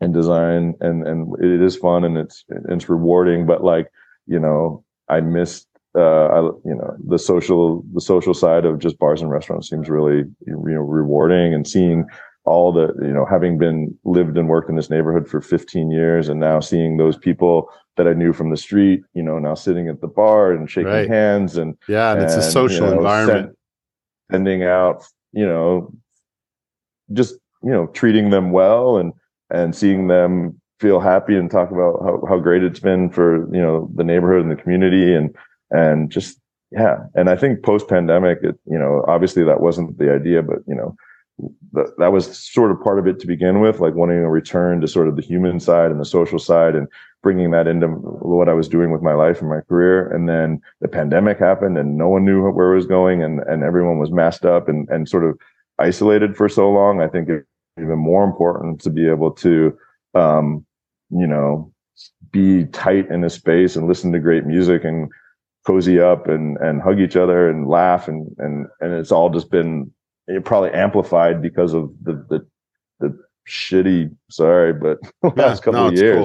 and design, and and it is fun and it's it's rewarding, but like you know, I missed. Uh, I, you know, the social, the social side of just bars and restaurants seems really, you know, rewarding and seeing all the, you know, having been lived and worked in this neighborhood for 15 years and now seeing those people that I knew from the street, you know, now sitting at the bar and shaking Right. hands and Yeah, and it's a social you know, environment. send- sending out, you know, just you know, treating them well and and seeing them feel happy and talk about how, how great it's been for you know the neighborhood and the community and and just yeah. And I think post pandemic, it you know, obviously that wasn't the idea, but you know. That, that was sort of part of it to begin with, like wanting to return to sort of the human side and the social side and bringing that into what I was doing with my life and my career. And then the pandemic happened and no one knew where it was going and, and everyone was masked up and, and sort of isolated for so long. I think it's even more important to be able to, um, you know, be tight in a space and listen to great music and cozy up and, and hug each other and laugh. And, and, and it's all just been it probably amplified because of the, the, the shitty, sorry, but last couple no, of years.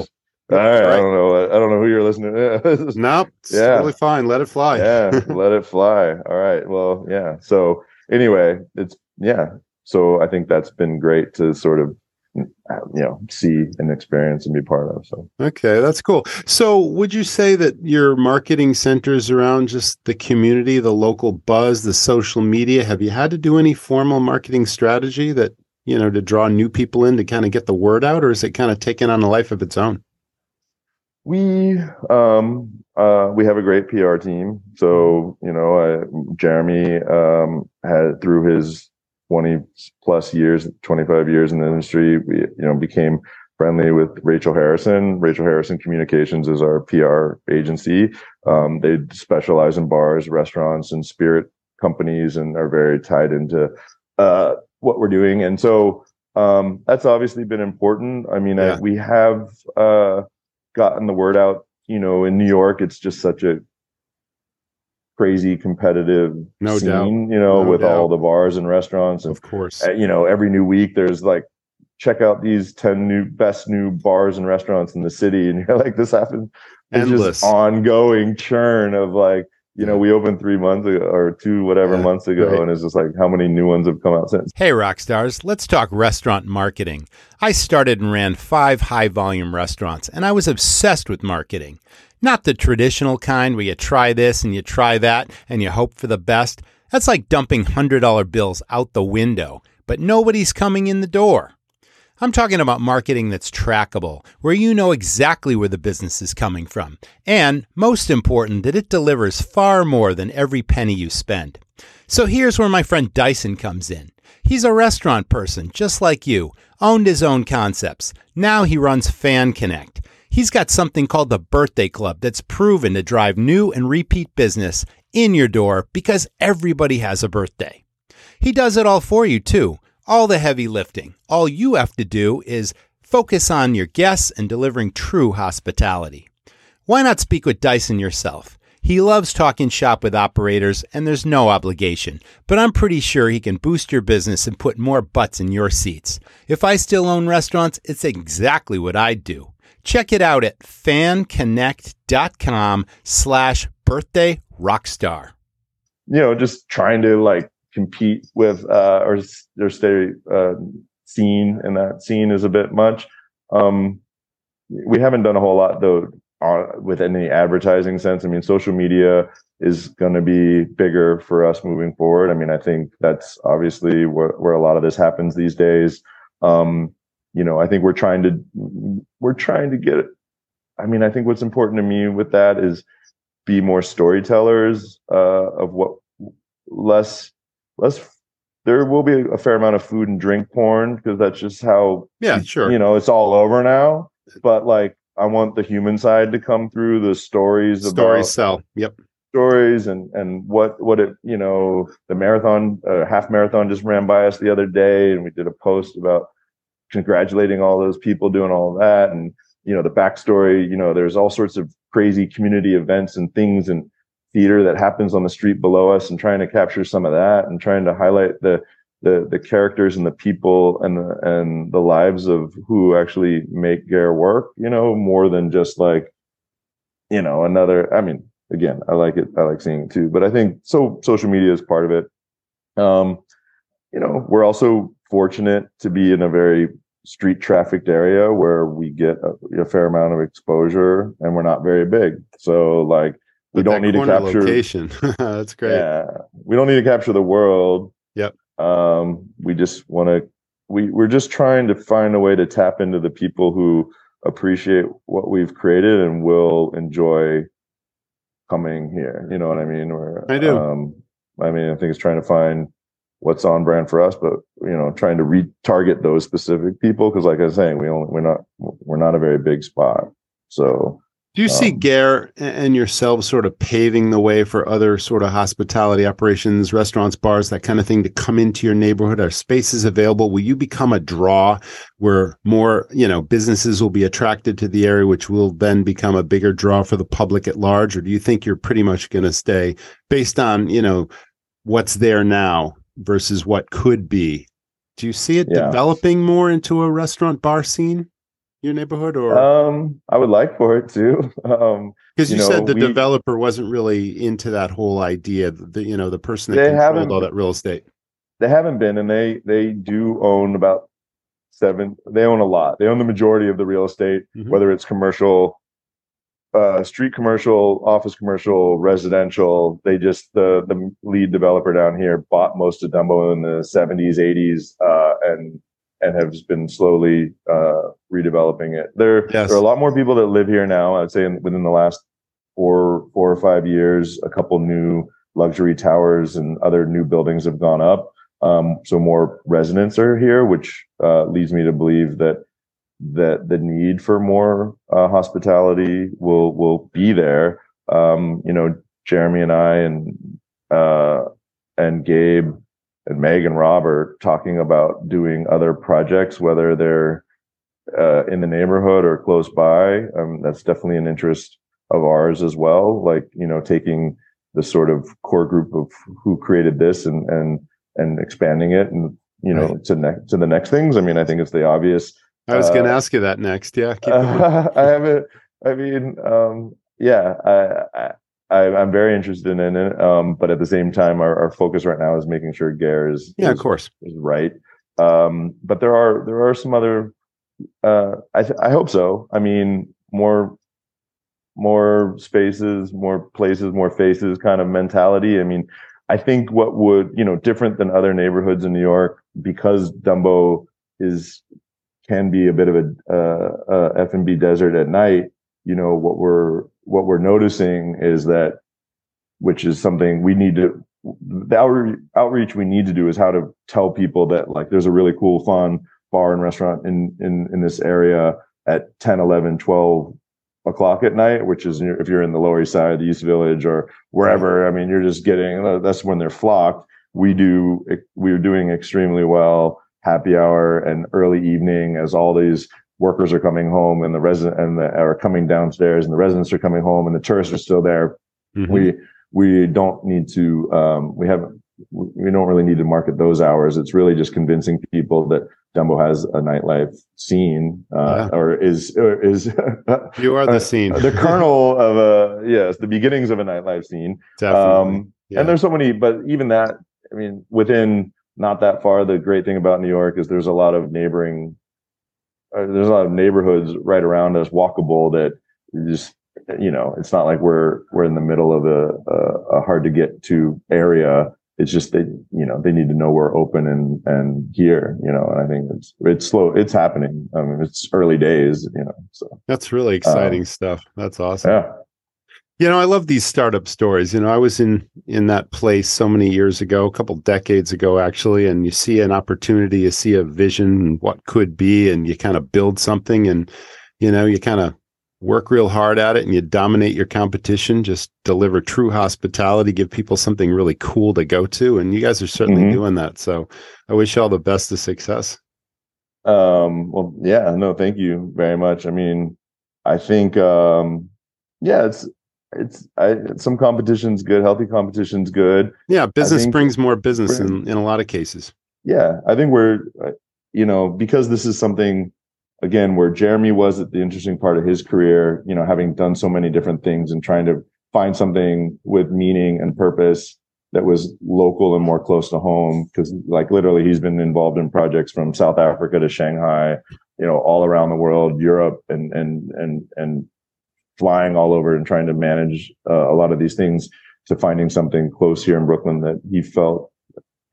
cool. All right, Right. I don't know. I don't know who you're listening to. Nope. It's Yeah. totally fine. Let it fly. yeah, let it fly. All right. Well, yeah. So anyway, it's yeah. So I think that's been great to sort of you know see and experience and be part of. So Okay, that's cool. So, would you say that your marketing centers around just the community, the local buzz, the social media? Have you had to do any formal marketing strategy that, you know, to draw new people in to kind of get the word out, or is it kind of taking on a life of its own? we um uh we have a great PR team. So you know, uh, Jeremy um had through his 20 plus years, 25 years in the industry, we you know became friendly with Rachel Harrison. Rachel Harrison Communications is our PR agency. Um, they specialize in bars, restaurants, and spirit companies, and are very tied into uh, what we're doing. And so um, that's obviously been important. I mean, Yeah. I, we have uh, gotten the word out. You know, in New York, it's just such a crazy competitive No scene. doubt. You know, No with all the bars and restaurants and Of course. uh, you know every new week there's like check out these 10 new best new bars and restaurants in the city and you're like this happens it's Endless. just ongoing churn of like you know we opened three months ago or two whatever Yeah, months ago right. and it's just like how many new ones have come out since Hey, rock stars, let's talk restaurant marketing. I started and ran five high volume restaurants, and I was obsessed with marketing. Not the traditional kind where you try this and you try that and you hope for the best. That's like dumping $100 bills out the window, but nobody's coming in the door. I'm talking about marketing that's trackable, where you know exactly where the business is coming from, and most important, that it delivers far more than every penny you spend. So here's where my friend Dyson comes in. He's a restaurant person, just like you, owned his own concepts. Now he runs Fan Connect. He's got something called the Birthday Club that's proven to drive new and repeat business in your door because everybody has a birthday. He does it all for you, too. All the heavy lifting. All you have to do is focus on your guests and delivering true hospitality. Why not speak with Dyson yourself? He loves talking shop with operators, and there's no obligation, but I'm pretty sure he can boost your business and put more butts in your seats. If I still own restaurants, it's exactly what I'd do. Check it out at fanconnect.com slash birthday rockstar. you know just trying to like compete with uh or or stay uh seen and that scene is a bit much um we haven't done a whole lot though uh, with any advertising sense i mean social media is going to be bigger for us moving forward. I mean, I think that's obviously where, where a lot of this happens these days. Um, you know, I think we're trying to we're trying to get. It. I mean, I think what's important to me with that is be more storytellers uh, of what less less. There will be a fair amount of food and drink porn because that's just how. Yeah, sure. You know, it's all over now. But like, I want the human side to come through. The stories, stories sell. Yep stories and and what what it you know the marathon uh, half marathon just ran by us the other day and we did a post about congratulating all those people doing all that and you know the backstory you know there's all sorts of crazy community events and things and theater that happens on the street below us and trying to capture some of that and trying to highlight the the the characters and the people and the and the lives of who actually make Gair work you know more than just like you know another i mean again, I like it. I like seeing it too. But I think so. Social media is part of it. Um, you know, we're also fortunate to be in a very street trafficked area where we get a, a fair amount of exposure, and we're not very big. So like, we don't need to capture location. That's great. Yeah, we don't need to capture the world. Yep. Um, we just want to. We we're just trying to find a way to tap into the people who appreciate what we've created and will enjoy coming here. You know what I mean? I do. Um, I mean, I think it's trying to find what's on brand for us, but you know, trying to retarget those specific people because, like I was saying, we only we're not we're not a very big spot. So do you see um, Gair and yourselves sort of paving the way for other sort of hospitality operations, restaurants, bars, that kind of thing to come into your neighborhood? Are spaces available? Will you become a draw where more, you know, businesses will be attracted to the area, which will then become a bigger draw for the public at large? Or do you think you're pretty much going to stay based on, you know, what's there now versus what could be? Do you see it yeah. developing more into a restaurant bar scene? your neighborhood or um i would like for it to um because you, you know, said the we, developer wasn't really into that whole idea the you know the person that controlled all that real estate they haven't been and they they do own about seven they own a lot they own the majority of the real estate mm-hmm. whether it's commercial uh, street commercial office commercial residential they just the the lead developer down here bought most of dumbo in the 70s 80s uh, and and have been slowly uh, redeveloping it. There, yes. there are a lot more people that live here now. I'd say in, within the last four, four or five years, a couple new luxury towers and other new buildings have gone up. Um, so more residents are here, which uh, leads me to believe that that the need for more uh, hospitality will will be there. Um, you know, Jeremy and I and uh, and Gabe and Meg and Rob are talking about doing other projects, whether they're uh, in the neighborhood or close by. Um, that's definitely an interest of ours as well. Like you know, taking the sort of core group of who created this and and and expanding it and you know right. to next to the next things. I mean, I think it's the obvious. I was uh, going to ask you that next. Yeah, I haven't. I mean, um, yeah, I, I, am very interested in it, um, but at the same time, our, our, focus right now is making sure Gair is yeah, is, of course, is right. Um, but there are there are some other. Uh, I th- I hope so. I mean, more more spaces, more places, more faces kind of mentality. I mean, I think what would you know different than other neighborhoods in New York because Dumbo is can be a bit of a, uh, a F and B desert at night. You know what we're what we're noticing is that, which is something we need to, the outreach we need to do is how to tell people that like there's a really cool, fun bar and restaurant in, in, in this area at 10, 11, 12 o'clock at night, which is if you're in the Lower East Side, the East Village, or wherever. I mean, you're just getting uh, that's when they're flocked. We do we're doing extremely well happy hour and early evening as all these workers are coming home and the resident and the are coming downstairs and the residents are coming home and the tourists are still there. Mm-hmm. We we don't need to um, we haven't we don't really need to market those hours. It's really just convincing people that Dumbo has a nightlife scene, uh, yeah. or is or is you are the scene, the kernel of a yes, the beginnings of a nightlife scene. Definitely. Um, yeah. And there's so many, but even that, I mean, within not that far, the great thing about New York is there's a lot of neighboring uh, there's a lot of neighborhoods right around us walkable that just you know, it's not like we're we're in the middle of a, a, a hard to get to area. It's just they, you know, they need to know we're open and and here, you know. And I think it's it's slow. It's happening. I mean, it's early days, you know. So that's really exciting um, stuff. That's awesome. Yeah. You know, I love these startup stories. You know, I was in in that place so many years ago, a couple decades ago actually, and you see an opportunity, you see a vision, what could be, and you kind of build something and you know, you kind of work real hard at it and you dominate your competition, just deliver true hospitality, give people something really cool to go to. And you guys are certainly mm-hmm. doing that. So I wish you all the best of success. Um, well, yeah, no, thank you very much. I mean, I think, um, yeah, it's, it's I, some competition's good, healthy competition's good. Yeah, business brings more business in, in a lot of cases. Yeah, I think we're, uh, you know, because this is something again, where Jeremy was at the interesting part of his career, you know, having done so many different things and trying to find something with meaning and purpose that was local and more close to home. Cause like literally he's been involved in projects from South Africa to Shanghai, you know, all around the world, Europe and, and, and, and flying all over and trying to manage uh, a lot of these things to finding something close here in Brooklyn that he felt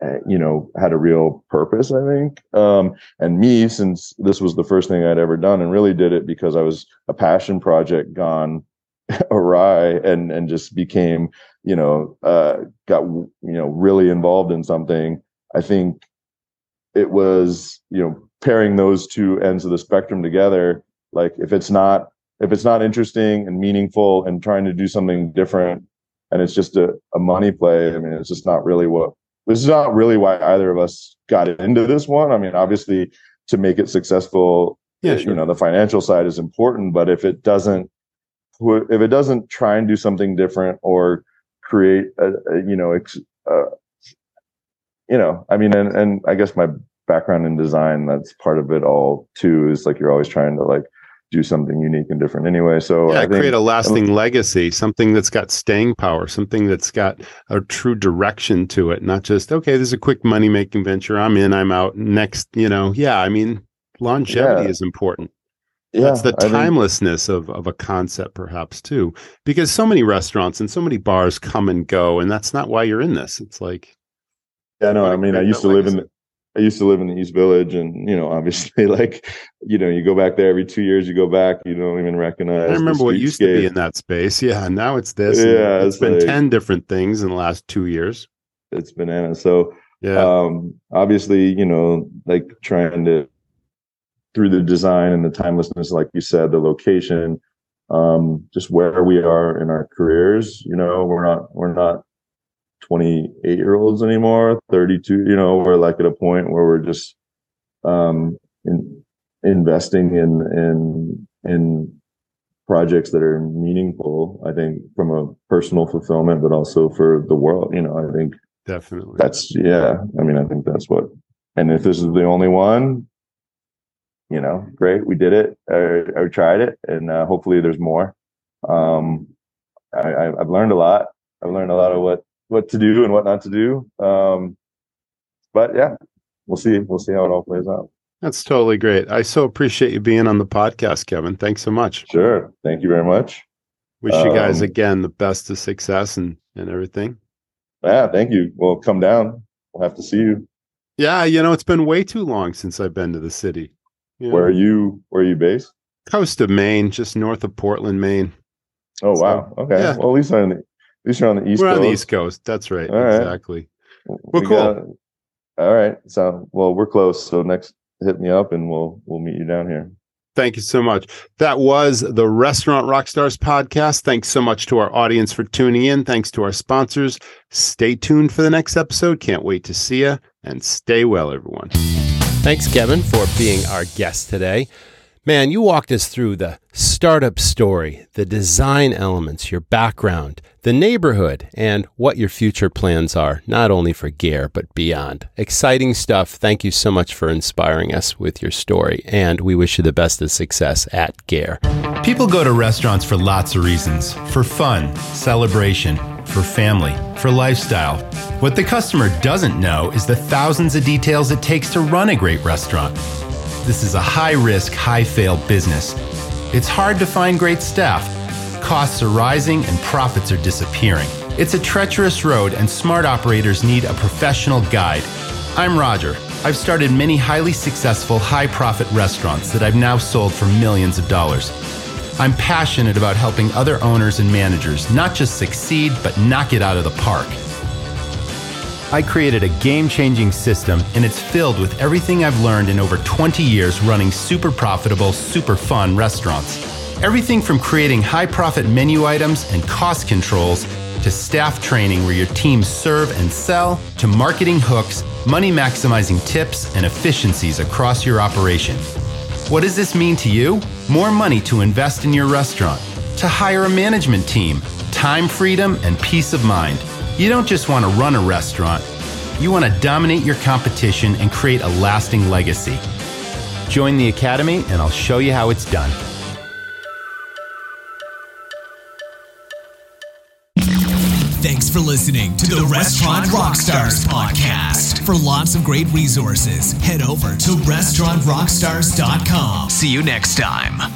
uh, you know, had a real purpose, I think. Um, and me, since this was the first thing I'd ever done and really did it because I was a passion project gone awry and, and just became, you know, uh, got, you know, really involved in something. I think it was, you know, pairing those two ends of the spectrum together. Like if it's not, if it's not interesting and meaningful and trying to do something different and it's just a, a money play, I mean, it's just not really what this is not really why either of us got into this one. I mean, obviously, to make it successful, yeah, sure. you know, the financial side is important. But if it doesn't, if it doesn't try and do something different or create a, a you know, ex, uh, you know, I mean, and and I guess my background in design, that's part of it all too. Is like you're always trying to like do something unique and different anyway. So yeah, think, create a lasting legacy, something that's got staying power, something that's got a true direction to it, not just okay, this is a quick money making venture. I'm in, I'm out. Next, you know, yeah. I mean, longevity yeah. is important. Yeah, that's the timelessness think, of, of a concept, perhaps too, because so many restaurants and so many bars come and go, and that's not why you're in this. It's like, yeah, no, I mean, I used to live in I used to live in the East Village, and you know, obviously, like, you know, you go back there every two years. You go back, you don't even recognize. I remember what used to be in that space. Yeah, now it's this. Yeah, it's, it's been like, ten different things in the last two years. It's bananas. So, yeah, um, obviously, you know, like trying to through the design and the timelessness, like you said, the location, um, just where we are in our careers. You know, we're not we're not 28 year olds anymore 32 you know we're like at a point where we're just um in, investing in in in projects that are meaningful i think from a personal fulfillment but also for the world you know i think definitely. that's yeah i mean i think that's what and if this is the only one you know great we did it i, I tried it and uh, hopefully there's more. Um I, i've learned a lot. I've learned a lot of what what to do and what not to do. Um, but yeah, we'll see. We'll see how it all plays out. That's totally great. I so appreciate you being on the podcast, Kevin. Thanks so much. Sure. Thank you very much. Wish um, you guys um, again the best of success and, and everything. Yeah, thank you. Well, come down. We'll have to see you. Yeah, you know, it's been way too long since I've been to the city. You know? Where are you where are you based? Coast of Maine, just north of Portland, Maine. Oh wow. Okay. Yeah. Well at least the least you're on the East We're Coast. on the East Coast. That's right. All exactly. Right. Well, we cool. Got, all right. So, well, we're close. So next, hit me up and we'll we'll meet you down here. Thank you so much. That was the Restaurant Rockstars podcast. Thanks so much to our audience for tuning in. Thanks to our sponsors. Stay tuned for the next episode. Can't wait to see you and stay well, everyone. Thanks, Kevin, for being our guest today. Man, you walked us through the startup story, the design elements, your background, the neighborhood, and what your future plans are, not only for Gair, but beyond. Exciting stuff. Thank you so much for inspiring us with your story, and we wish you the best of success at Gair. People go to restaurants for lots of reasons for fun, celebration, for family, for lifestyle. What the customer doesn't know is the thousands of details it takes to run a great restaurant this is a high risk, high fail business. It's hard to find great staff. Costs are rising and profits are disappearing. It's a treacherous road, and smart operators need a professional guide. I'm Roger. I've started many highly successful, high profit restaurants that I've now sold for millions of dollars. I'm passionate about helping other owners and managers not just succeed, but knock it out of the park. I created a game changing system, and it's filled with everything I've learned in over 20 years running super profitable, super fun restaurants. Everything from creating high profit menu items and cost controls to staff training where your teams serve and sell to marketing hooks, money maximizing tips, and efficiencies across your operation. What does this mean to you? More money to invest in your restaurant, to hire a management team, time freedom, and peace of mind. You don't just want to run a restaurant, you want to dominate your competition and create a lasting legacy. Join the Academy, and I'll show you how it's done. Thanks for listening to the, the Restaurant Rockstars podcast. For lots of great resources, head over to restaurantrockstars.com. See you next time.